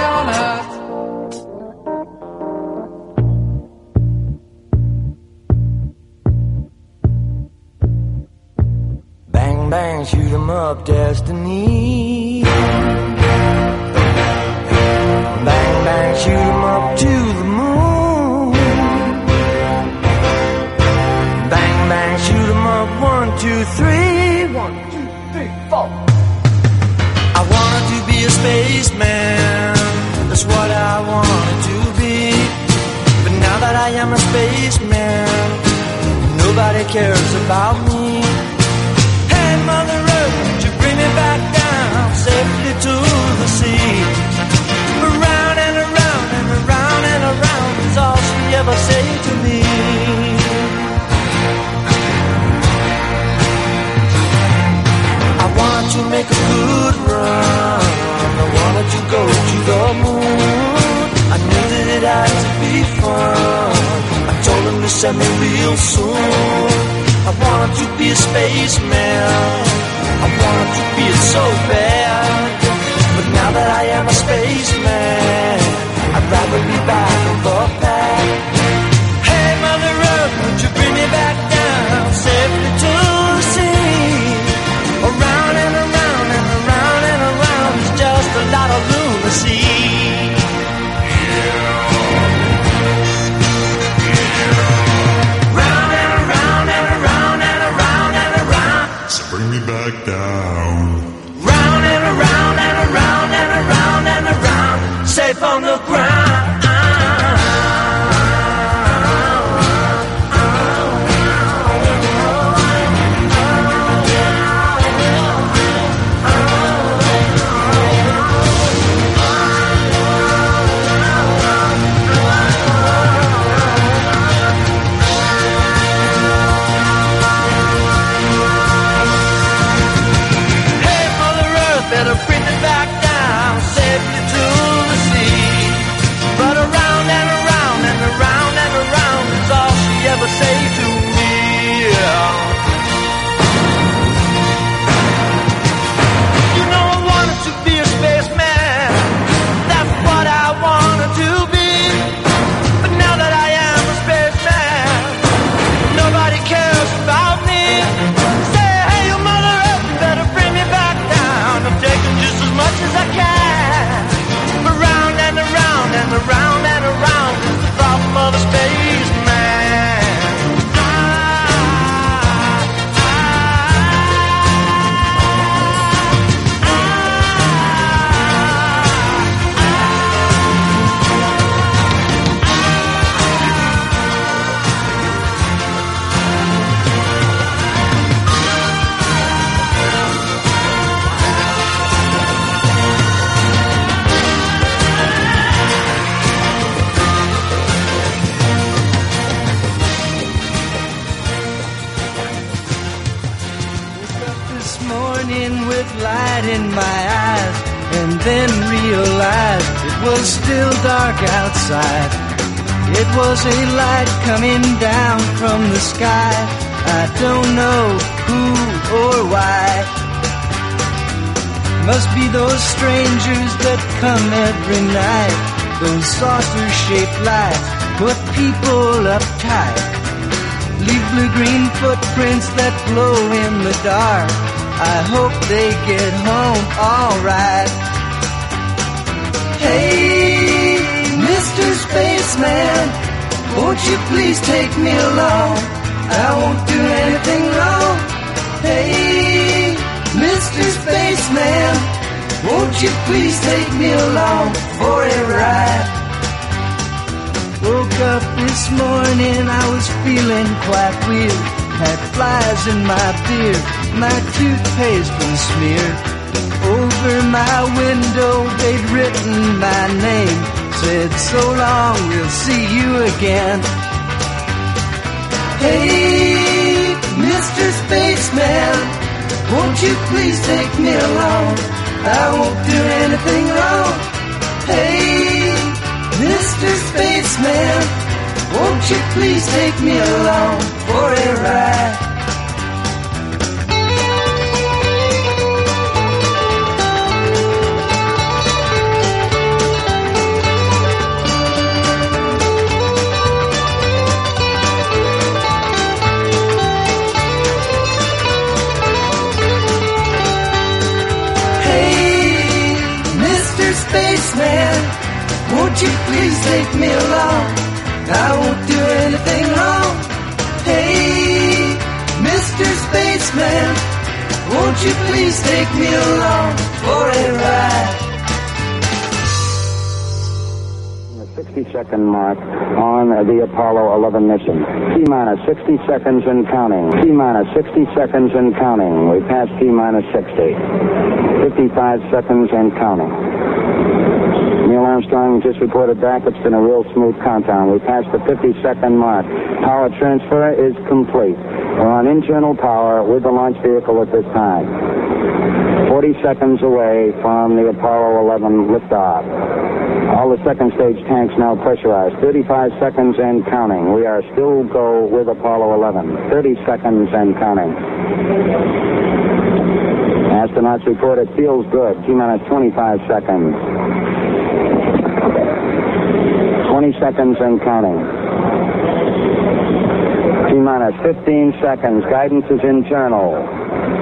Shoot 'em up, destiny. Send me real soon. I wanted to be a spaceman. I wanted to be it so bad. But now that I am a spaceman, I'd rather be back on the ground. Was still dark outside. It was a light coming down from the sky. I don't know who or why. Must be those strangers that come every night. Those saucer shaped lights put people uptight. Leave blue green footprints that glow in the dark. I hope they get home alright. Hey, Mr. Spaceman, won't you please take me along? I won't do anything wrong. Hey, Mr. Spaceman, won't you please take me along for a ride? Woke up this morning, I was feeling quite weird. Had flies in my beard, my toothpaste was smeared. Over my window, they'd written my name. Said, so long, we'll see you again. Hey, Mr. Spaceman, won't you please take me along? I won't do anything wrong. Hey, Mr. Spaceman, won't you please take me along for a ride? Spaceman, won't you please take me along? I won't do anything wrong. Hey, Mr. Spaceman, won't you please take me along for a ride? 60 second mark on the Apollo 11 mission. T minus 60 seconds and counting. T minus 60 seconds and counting. We passed T minus 60. 55 seconds and counting. Neil Armstrong just reported back. It's been a real smooth countdown. We passed the 50 second mark. Power transfer is complete. We're on internal power with the launch vehicle at this time. 40 seconds away from the Apollo 11 liftoff. All the second stage tanks now pressurized. 35 seconds and counting. We are still go with Apollo 11. 30 seconds and counting. Astronauts report it feels good. T minus 25 seconds. 20 seconds and counting. T minus 15 seconds. Guidance is internal.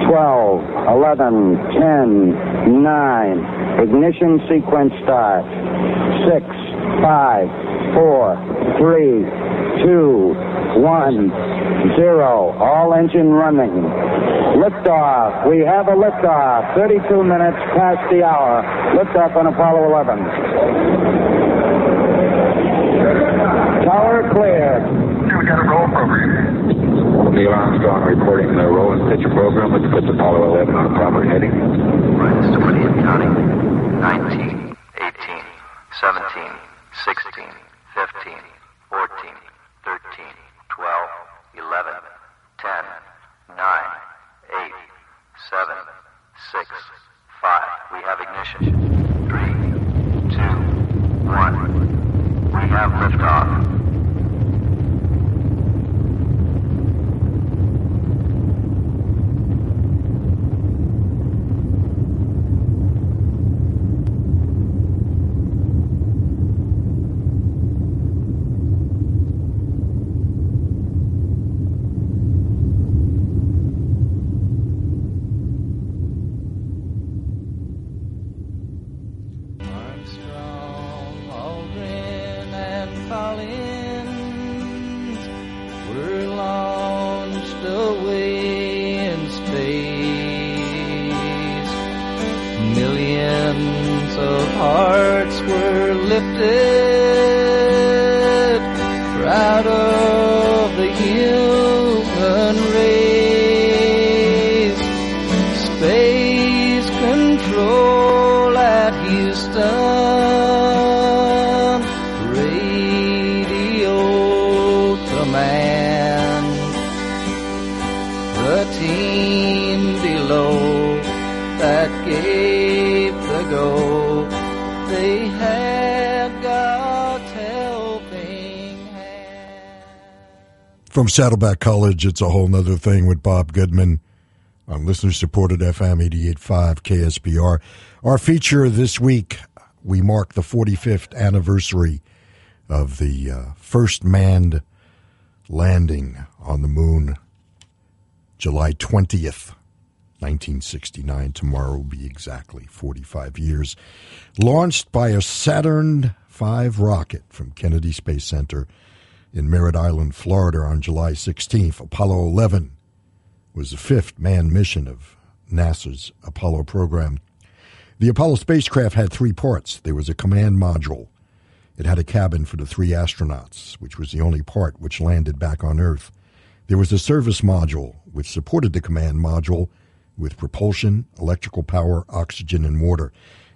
12, 11, 10, 9. Ignition sequence start. 6, 5, 4, 3, 2, 1, 0. All engine running. Liftoff. We have a liftoff. 32 minutes past the hour. Liftoff on Apollo 11. Tower clear. We got a roll program. Neil Armstrong reporting the roll and pitch program, which puts Apollo 11 on a proper heading. 20 and counting. 19, 18, 17, 16, 15, 14, 13, 12, 11, 10, 9, 8, 7, 6, 5. We have ignition. 3, 2, 1. We have liftoff. Saddleback College, it's a whole nother thing with Bob Goodman on listener supported FM 885 KSBR. Our feature this week, we mark the 45th anniversary of the uh, first manned landing on the moon, July 20th. 1969. Tomorrow will be exactly 45 years. Launched by a Saturn V rocket from Kennedy Space Center in Merritt Island, Florida on July 16th, Apollo 11 was the fifth manned mission of NASA's Apollo program. The Apollo spacecraft had three parts. There was a command module. It had a cabin for the three astronauts, which was the only part which landed back on Earth. There was a service module, which supported the command module with propulsion, electrical power, oxygen, and water,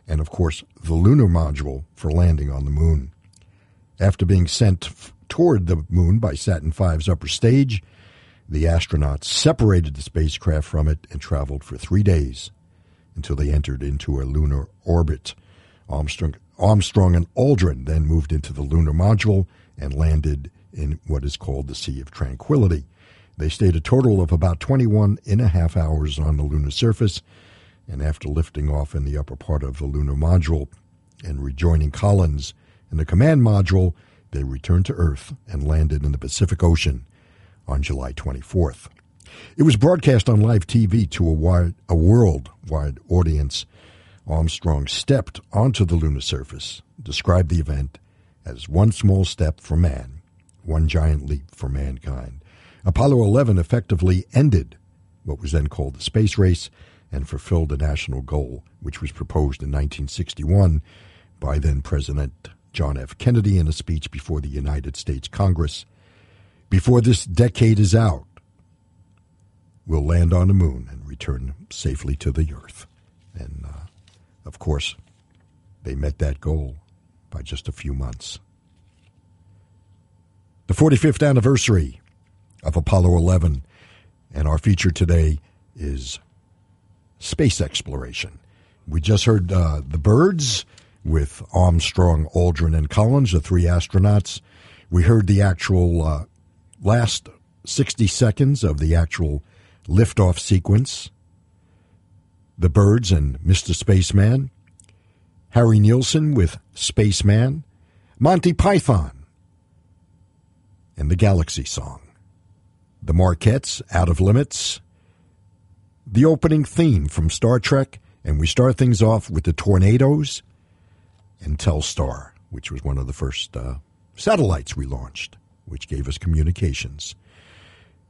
and of course, the lunar module for landing on the moon. After being sent toward the moon by Saturn V's upper stage, the astronauts separated the spacecraft from it and traveled for three days until they entered into a lunar orbit. Armstrong, Armstrong and Aldrin then moved into the lunar module and landed in what is called the Sea of Tranquility. They stayed a total of about 21 and a half hours on the lunar surface, and after lifting off in the upper part of the lunar module and rejoining Collins in the command module, they returned to Earth and landed in the Pacific Ocean on July 24th. It was broadcast on live TV to a, wide, a worldwide audience. Armstrong stepped onto the lunar surface, described the event as one small step for man, one giant leap for mankind. Apollo 11 effectively ended what was then called the space race and fulfilled a national goal, which was proposed in 1961 by then President John F. Kennedy in a speech before the United States Congress. Before this decade is out, we'll land on the moon and return safely to the Earth. And, uh, of course, they met that goal by just a few months. The 45th anniversary of Apollo 11, and our feature today is space exploration. We just heard uh, the Byrds with Armstrong, Aldrin, and Collins, the three astronauts. We heard the actual uh, last 60 seconds of the actual liftoff sequence. The Birds and Mr. Spaceman. Harry Nilsson with Spaceman. Monty Python and the Galaxy Song. The Marquettes, Out of Limits. The opening theme from Star Trek, and we start things off with the Tornadoes and Telstar, which was one of the first uh, satellites we launched, which gave us communications.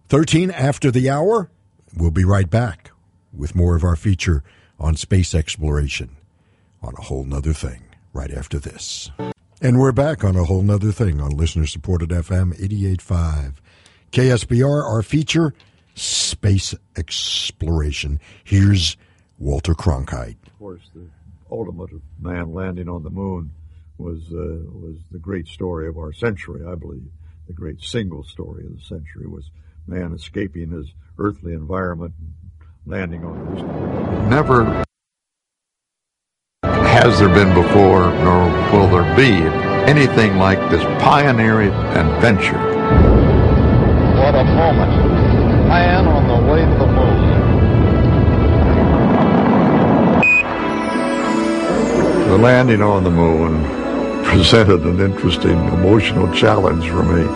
13 after the hour, we'll be right back with more of our feature on space exploration on a whole nother thing right after this. And we're back on a whole nother thing on listener supported FM 885 KSBR, our feature, Space Exploration. Here's Walter Cronkite. Of course, the ultimate of man landing on the moon was uh, was the great story of our century. I believe the great single story of the century was man escaping his earthly environment and landing on this. Never has there been before, nor will there be anything like this pioneering adventure. What a moment. Man on the way to the moon. The landing on the moon presented an interesting emotional challenge for me.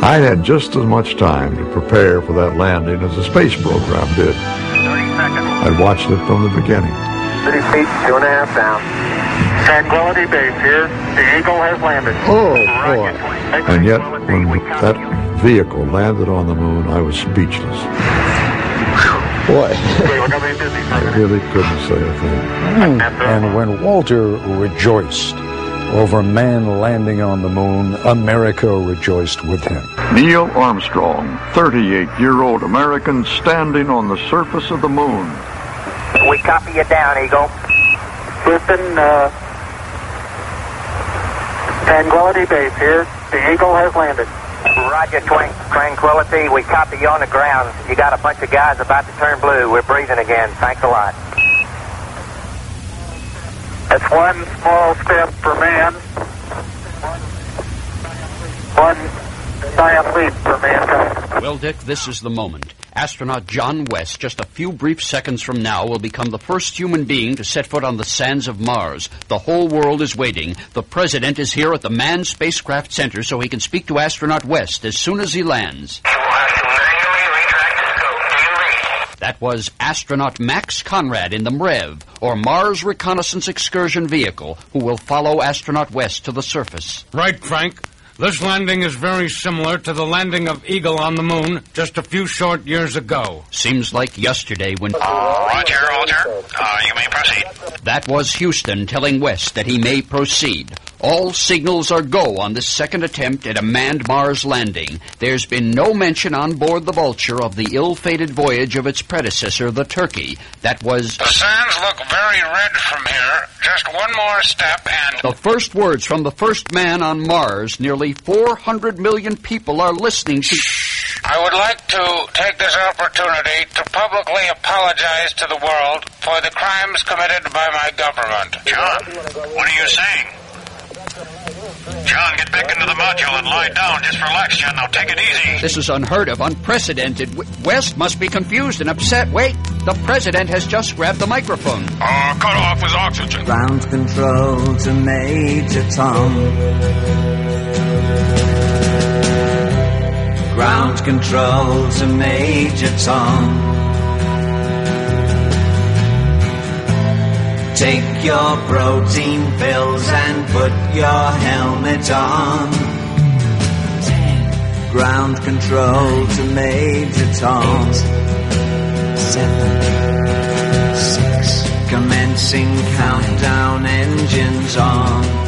I had just as much time to prepare for that landing as the space program did. I'd watched it from the beginning. 30 feet, two and a half down. Tranquility Base here. The Eagle has landed. Oh, boy. And yet, when that vehicle landed on the moon, I was speechless. Boy. I really couldn't say a thing. And when Walter rejoiced over man landing on the moon, America rejoiced with him. Neil Armstrong, 38 year old American standing on the surface of the moon. We copy you down, Eagle. Houston, uh, Tranquility Base here. The Eagle has landed. Roger, twang, Tranquility. We copy you on the ground. You got a bunch of guys about to turn blue. We're breathing again. Thanks a lot. That's one small step for man, one giant leap for mankind. Well, Dick, this is the moment. Astronaut John West, just a few brief seconds from now, will become the first human being to set foot on the sands of Mars. The whole world is waiting. The President is here at the Manned Spacecraft Center so he can speak to Astronaut West as soon as he lands. That was astronaut Max Conrad in the MREV, or Mars Reconnaissance Excursion Vehicle, who will follow astronaut West to the surface. Right, Frank. This landing is very similar to the landing of Eagle on the moon just a few short years ago. Seems like yesterday when. Roger, Roger. Uh, you may proceed. That was Houston telling West that he may proceed. All signals are go on this second attempt at a manned Mars landing. There's been no mention on board the Vulture of the ill-fated voyage of its predecessor, the Turkey. That was The sands look very red from here. Just one more step and. the first words from the first man on Mars. Nearly 400 million people are listening to. I would like to take this opportunity to publicly apologize to the world for the crimes committed by my government. John, what are you saying? John, get back into the module and lie down. Just relax, John. Now take it easy. This is unheard of, unprecedented. West must be confused and upset. Wait, the president has just grabbed the microphone. Oh, cut off his oxygen. Ground control to Major Tom. Ground control to Major Tom. Take your protein pills and put your helmet on. Ground control to Major Tom. Seven, six. Commencing countdown engines on.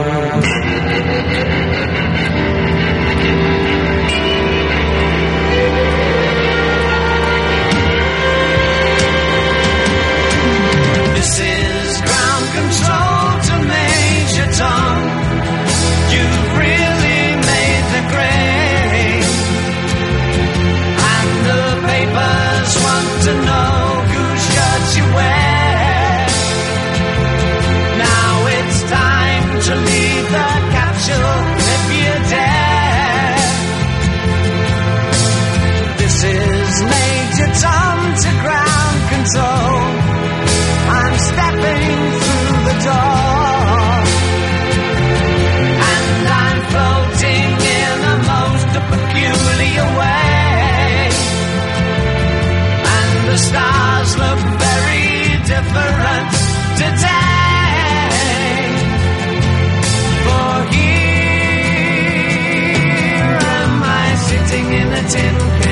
The capsule if you dare. This is Major Tom to ground control. I'm stepping through the door. And I'm floating in most peculiar way. And the stars look very different today. Sitting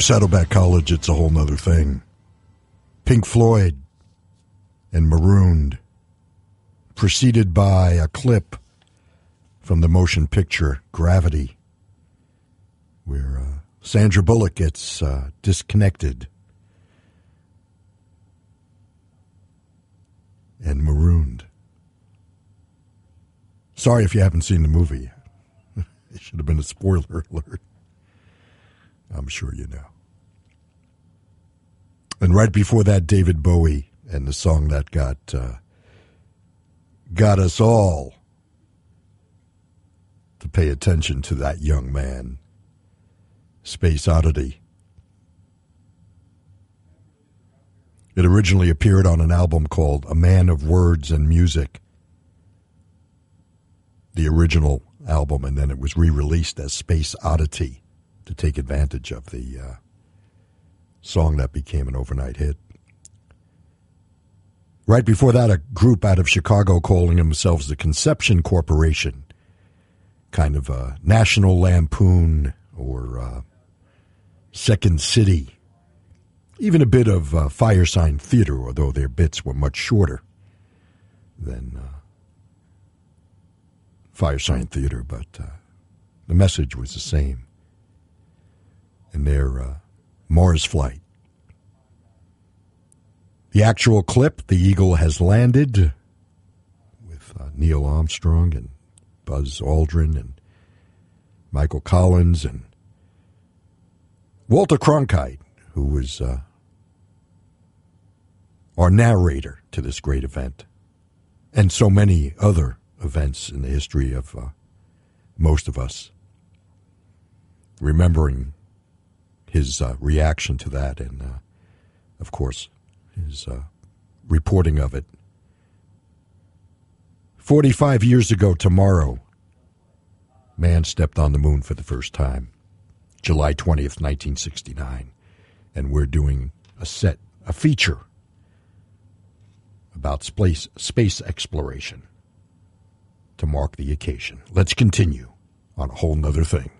Saddleback College, it's a whole nother thing. Pink Floyd and Marooned, preceded by a clip from the motion picture Gravity, where uh, Sandra Bullock gets uh, disconnected and marooned. Sorry if you haven't seen the movie. *laughs* it should have been a spoiler *laughs* alert. Sure you know. And right before that, David Bowie and the song that got uh, got us all to pay attention to that young man, Space Oddity. It originally appeared on an album called A Man of Words and Music, the original album, and then it was re released as Space Oddity to take advantage of the uh, song that became an overnight hit. Right before that, a group out of Chicago calling themselves the Conception Corporation, kind of a national lampoon or uh, Second City, even a bit of uh, Firesign Theater, although their bits were much shorter than uh, Firesign Theater, but uh, the message was the same. And their uh, Mars flight the actual clip, the Eagle has landed with uh, Neil Armstrong and Buzz Aldrin and Michael Collins and Walter Cronkite, who was uh, our narrator to this great event, and so many other events in the history of uh, most of us. Remembering his uh, reaction to that, and uh, of course, his uh, reporting of it. 45 years ago tomorrow, man stepped on the moon for the first time, July 20th, 1969. And we're doing a set, a feature about space, space exploration to mark the occasion. Let's continue on a whole nother thing.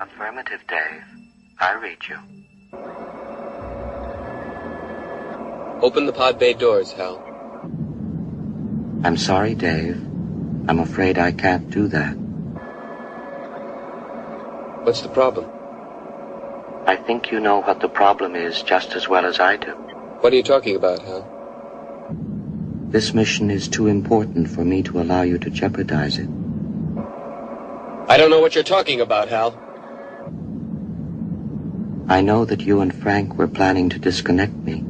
Affirmative, Dave. I read you. Open the pod bay doors, Hal. I'm sorry, Dave. I'm afraid I can't do that. What's the problem? I think you know what the problem is just as well as I do. What are you talking about, Hal? This mission is too important for me to allow you to jeopardize it. I don't know what you're talking about, Hal. I know that you and Frank were planning to disconnect me.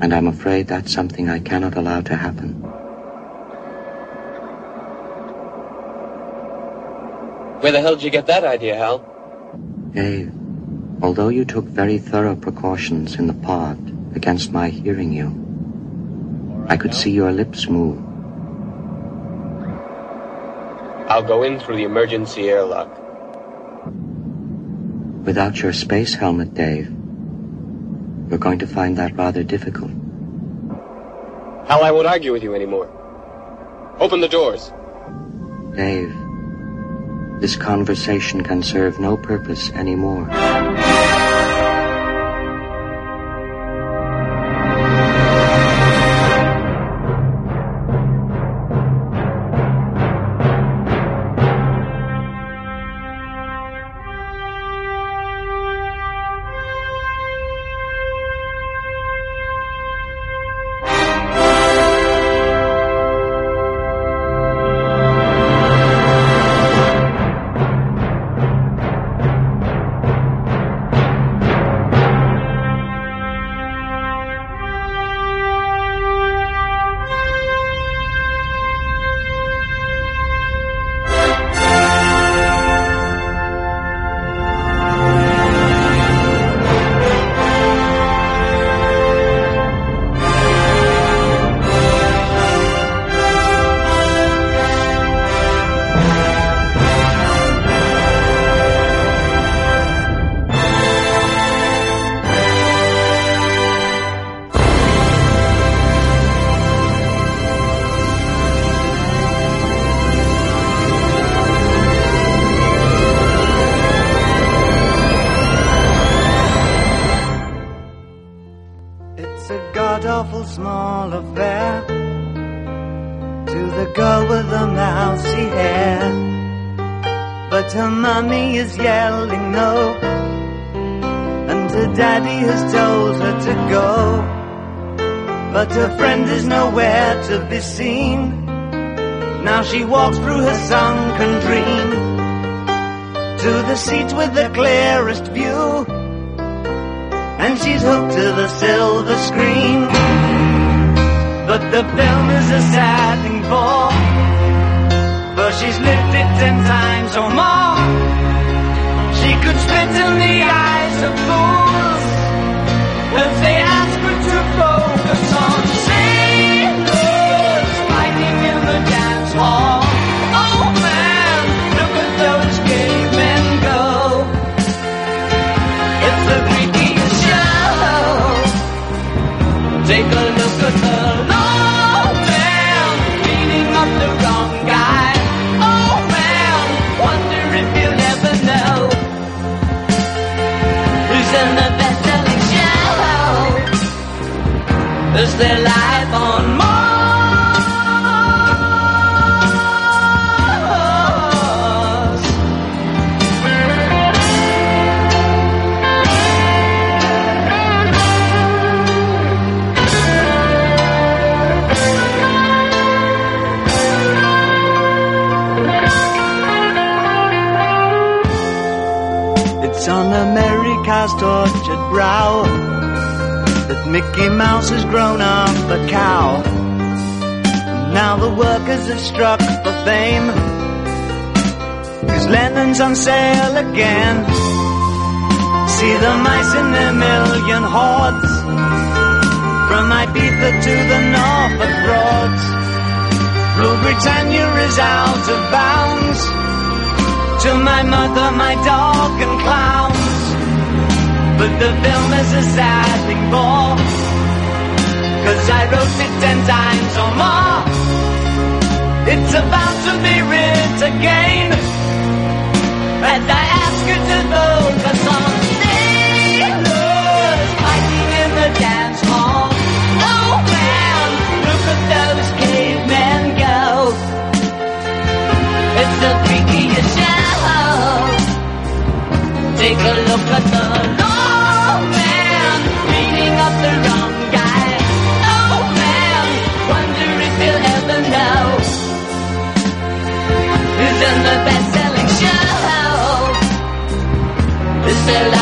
And I'm afraid that's something I cannot allow to happen. Where the hell did you get that idea, Hal? Dave, although you took very thorough precautions in the pod against my hearing you, I could see your lips move. I'll go in through the emergency airlock. Without your space helmet, Dave, we're going to find that rather difficult. Hal, I won't argue with you anymore. Open the doors. Dave, this conversation can serve no purpose anymore. It's about to be writ again, And I ask her to vote for some sailors fighting in the dance hall. Oh man, look at those cavemen go. It's the freakiest show. Take a look at the verdad.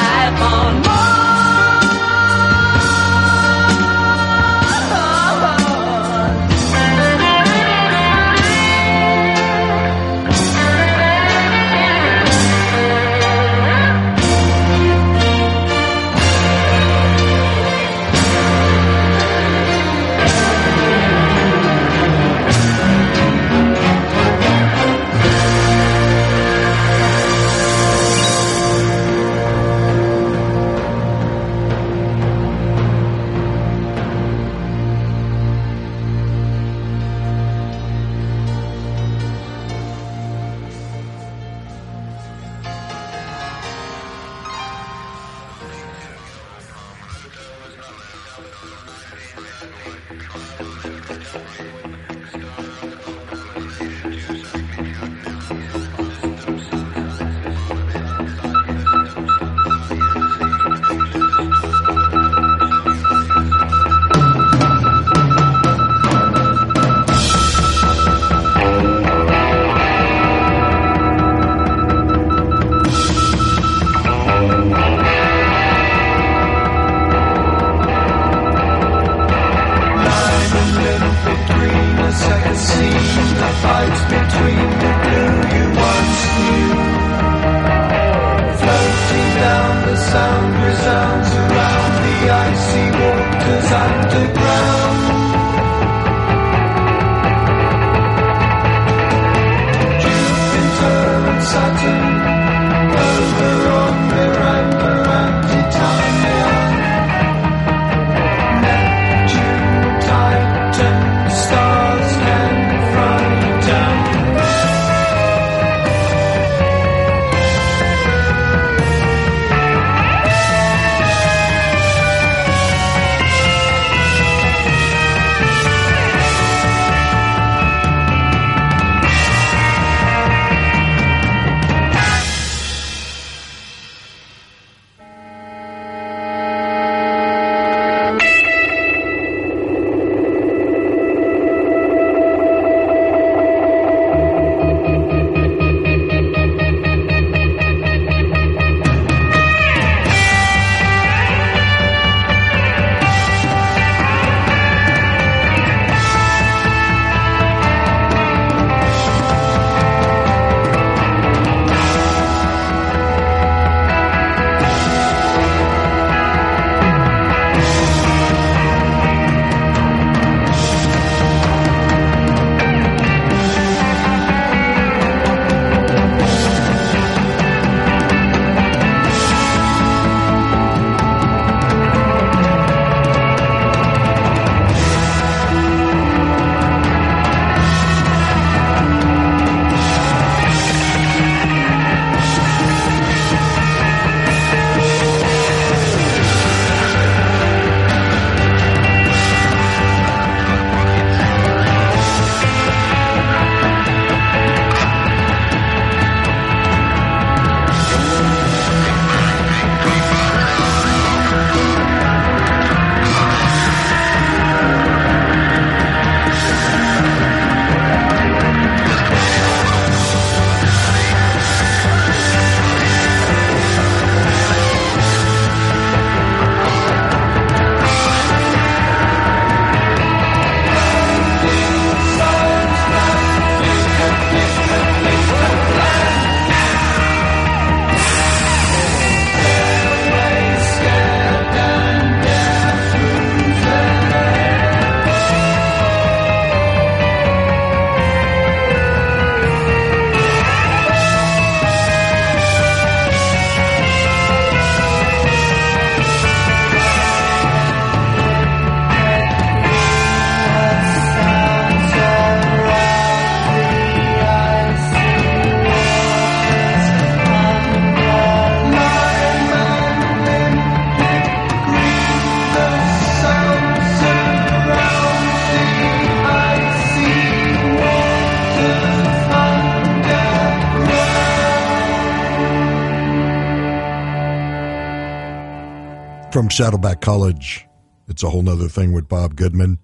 From Saddleback College. It's a whole nother thing with Bob Goodman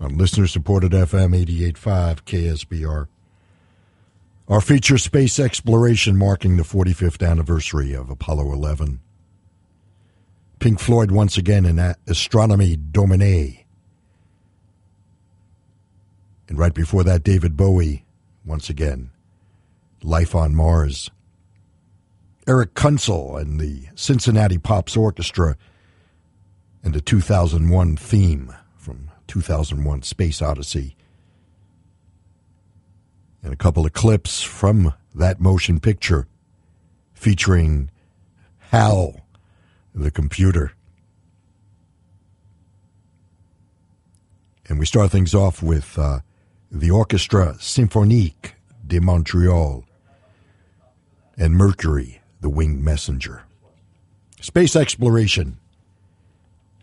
on listener supported FM 885 KSBR. Our feature space exploration marking the 45th anniversary of Apollo 11. Pink Floyd once again in Astronomy Domine. And right before that, David Bowie once again. Life on Mars. Erich Kunzel and the Cincinnati Pops Orchestra and the 2001 theme from 2001 Space Odyssey. And a couple of clips from that motion picture featuring Hal, the computer. And we start things off with uh, the Orchestra Symphonique de Montreal and Mercury, the winged messenger. Space exploration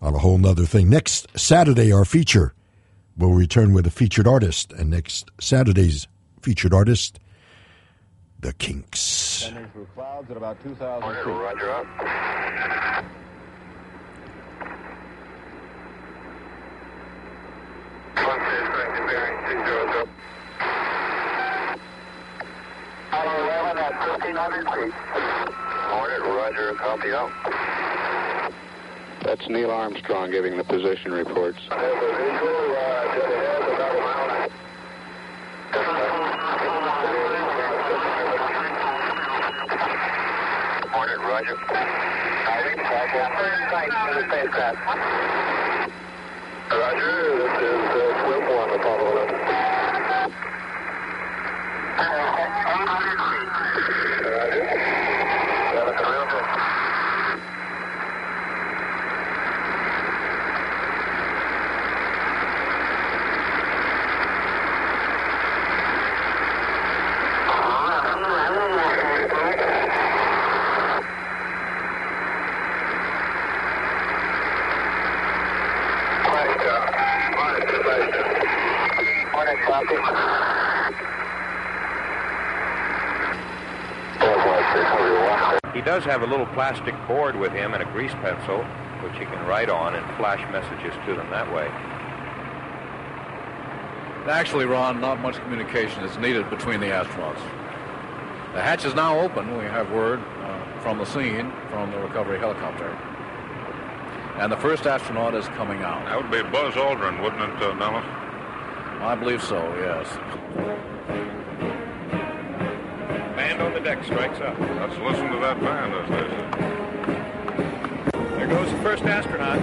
on a whole nother thing. Next Saturday, our feature will return with a featured artist, and next Saturday's featured artist, The Kinks. Sending through clouds at about 2,000 feet. Roger up. Apollo 11 at 1,500 feet. Hornet, Roger, copy out. That's Neil Armstrong giving the position reports. Roger. Roger, this is uh, Swift 1, Apollo 11. He does have a little plastic board with him and a grease pencil, which he can write on and flash messages to them that way. Actually, Ron, not much communication is needed between the astronauts. The hatch is now open. We have word uh, from the scene from the recovery helicopter. And the first astronaut is coming out. That would be Buzz Aldrin, wouldn't it, uh, Nellis? I believe so, yes. Band on the deck strikes up. Let's listen to that band, as they say. There goes the first astronaut.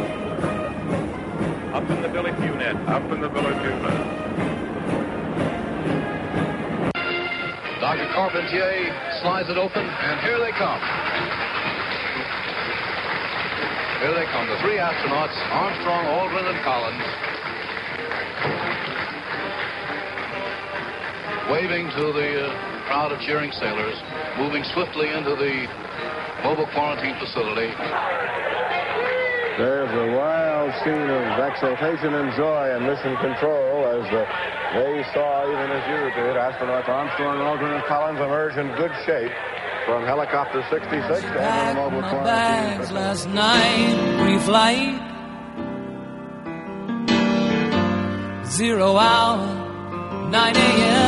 Up in the Billy Pugh net. Up in the Billy Pugh net. Dr. Carpentier slides it open, and here they come. Here they come, the three astronauts, Armstrong, Aldrin, and Collins. Waving to the uh, crowd of cheering sailors, moving swiftly into the mobile quarantine facility. There's a wild scene of exultation and joy and mission control as the, they saw, even as you did, astronauts Armstrong, Aldrin, and Collins emerge in good shape from helicopter 66 to enter the mobile my quarantine bags last night, pre-flight. Zero hour, 9 a.m.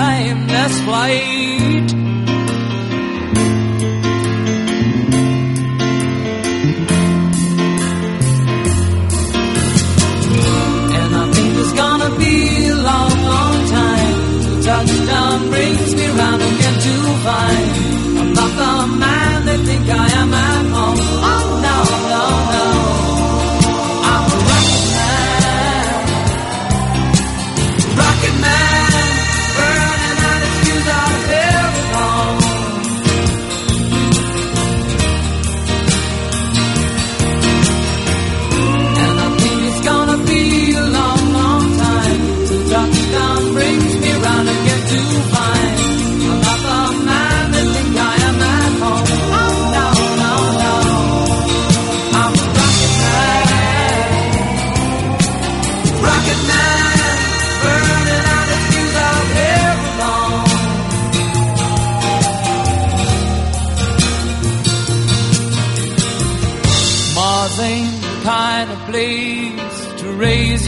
timeless flight. And I think it's gonna be a long, long time till touchdown brings me round again to find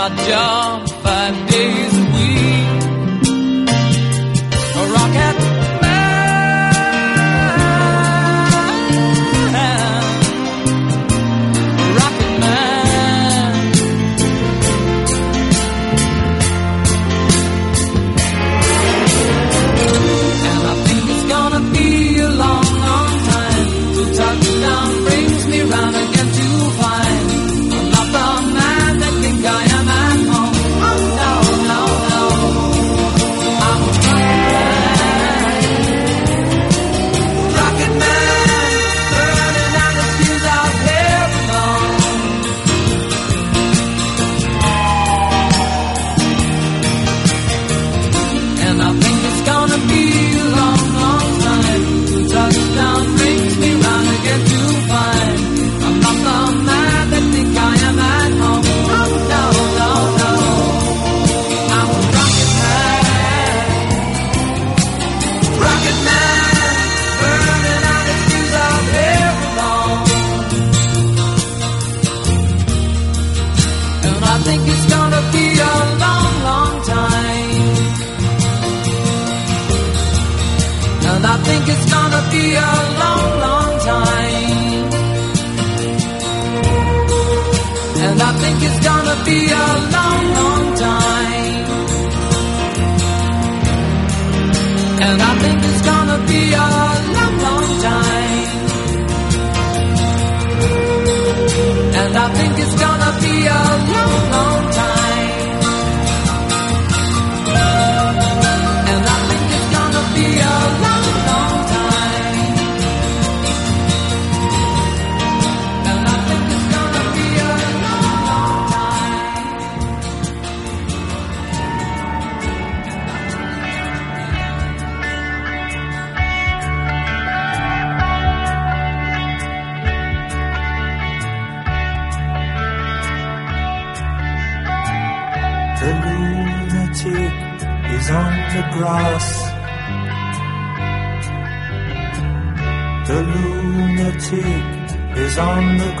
my job.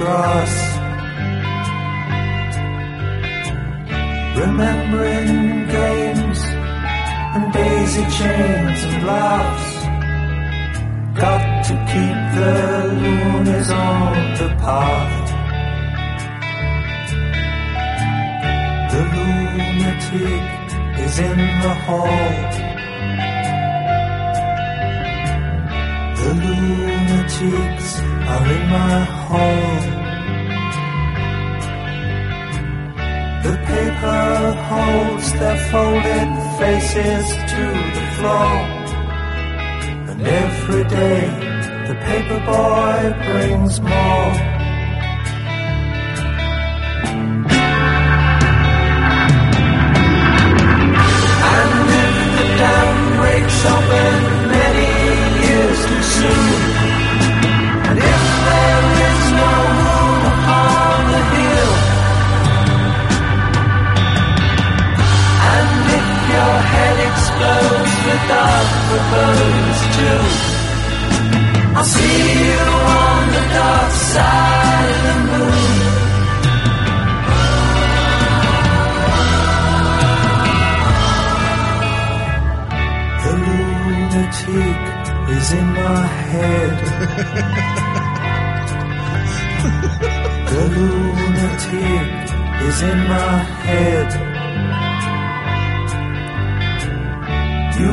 grass. Remembering games and daisy chains and laughs. Got to keep the loonies on the path. The lunatic is in the hall. The lunatics are in my hall. holds their folded faces to the floor. And every day the paper boy brings more. dark proposed joke. I'll see you on the dark side of the moon. The lunatic is in my head. The lunatic is in my head. You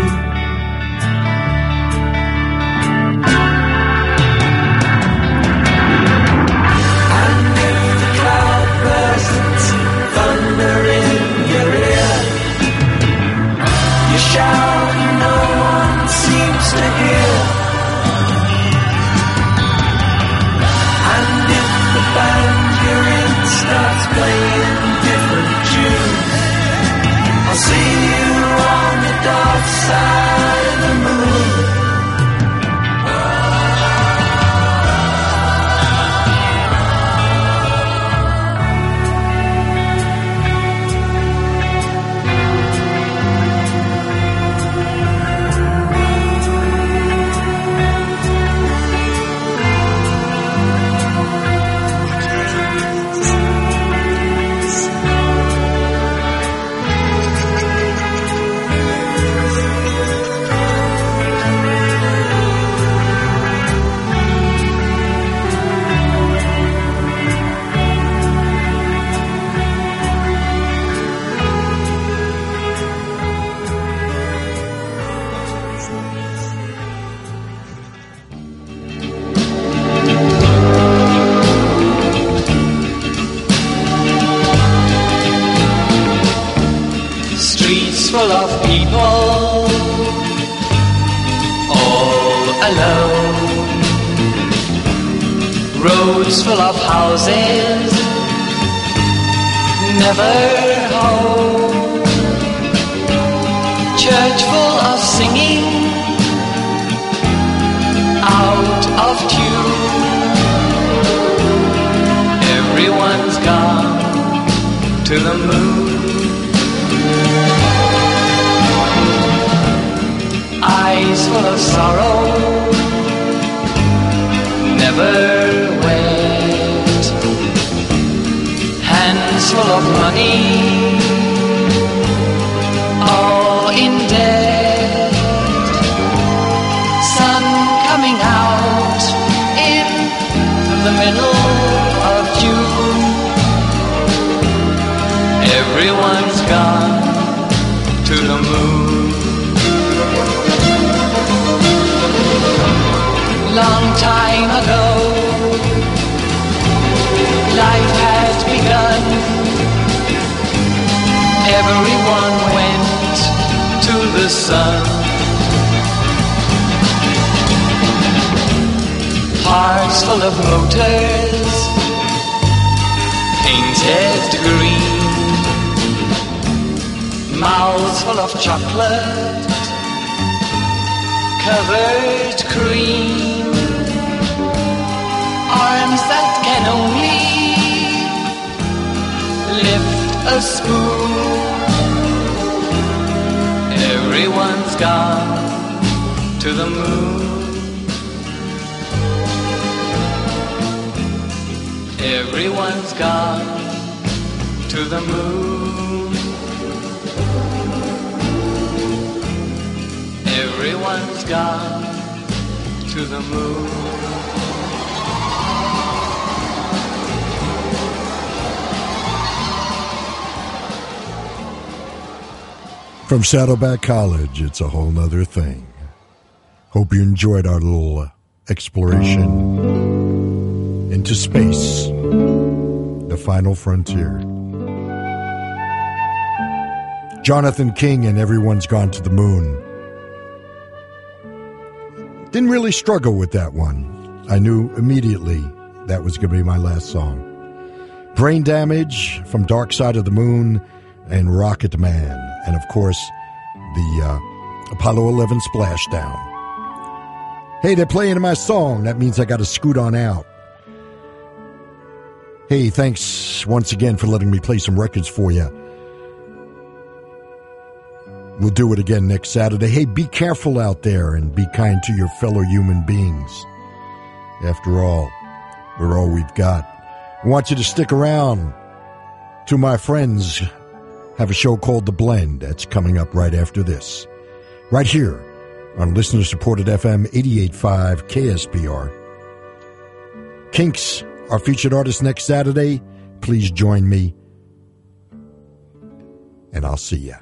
Roads full of houses, never home. Church full of singing, out of tune. Everyone's gone to the moon. eyes full of sorrow, never hands full of money, all in debt, sun coming out in the middle of June. Everyone's gone to the moon. long time ago. Life had begun. Everyone went to the sun. Hearts full of motors, painted green. Mouths full of chocolate, covered cream arms that can only lift a spoon. Everyone's gone to the moon. Everyone's gone to the moon. Everyone's gone to the moon. From Saddleback College, it's a whole nother thing. Hope you enjoyed our little exploration into space, the final frontier. Jonathan King and Everyone's Gone to the Moon. Didn't really struggle with that one. I knew immediately that was going to be my last song. Brain Damage from Dark Side of the Moon and Rocket Man. And of course, the uh, Apollo 11 splashdown. Hey, they're playing my song. That means I got to scoot on out. Hey, thanks once again for letting me play some records for you. We'll do it again next Saturday. Hey, be careful out there and be kind to your fellow human beings. After all, we're all we've got. I want you to stick around. To my friends, have a show called The Blend that's coming up right after this. right here on listener supported FM 885 KSBR. Kinks, our featured artist next Saturday. Please join me, and I'll see ya.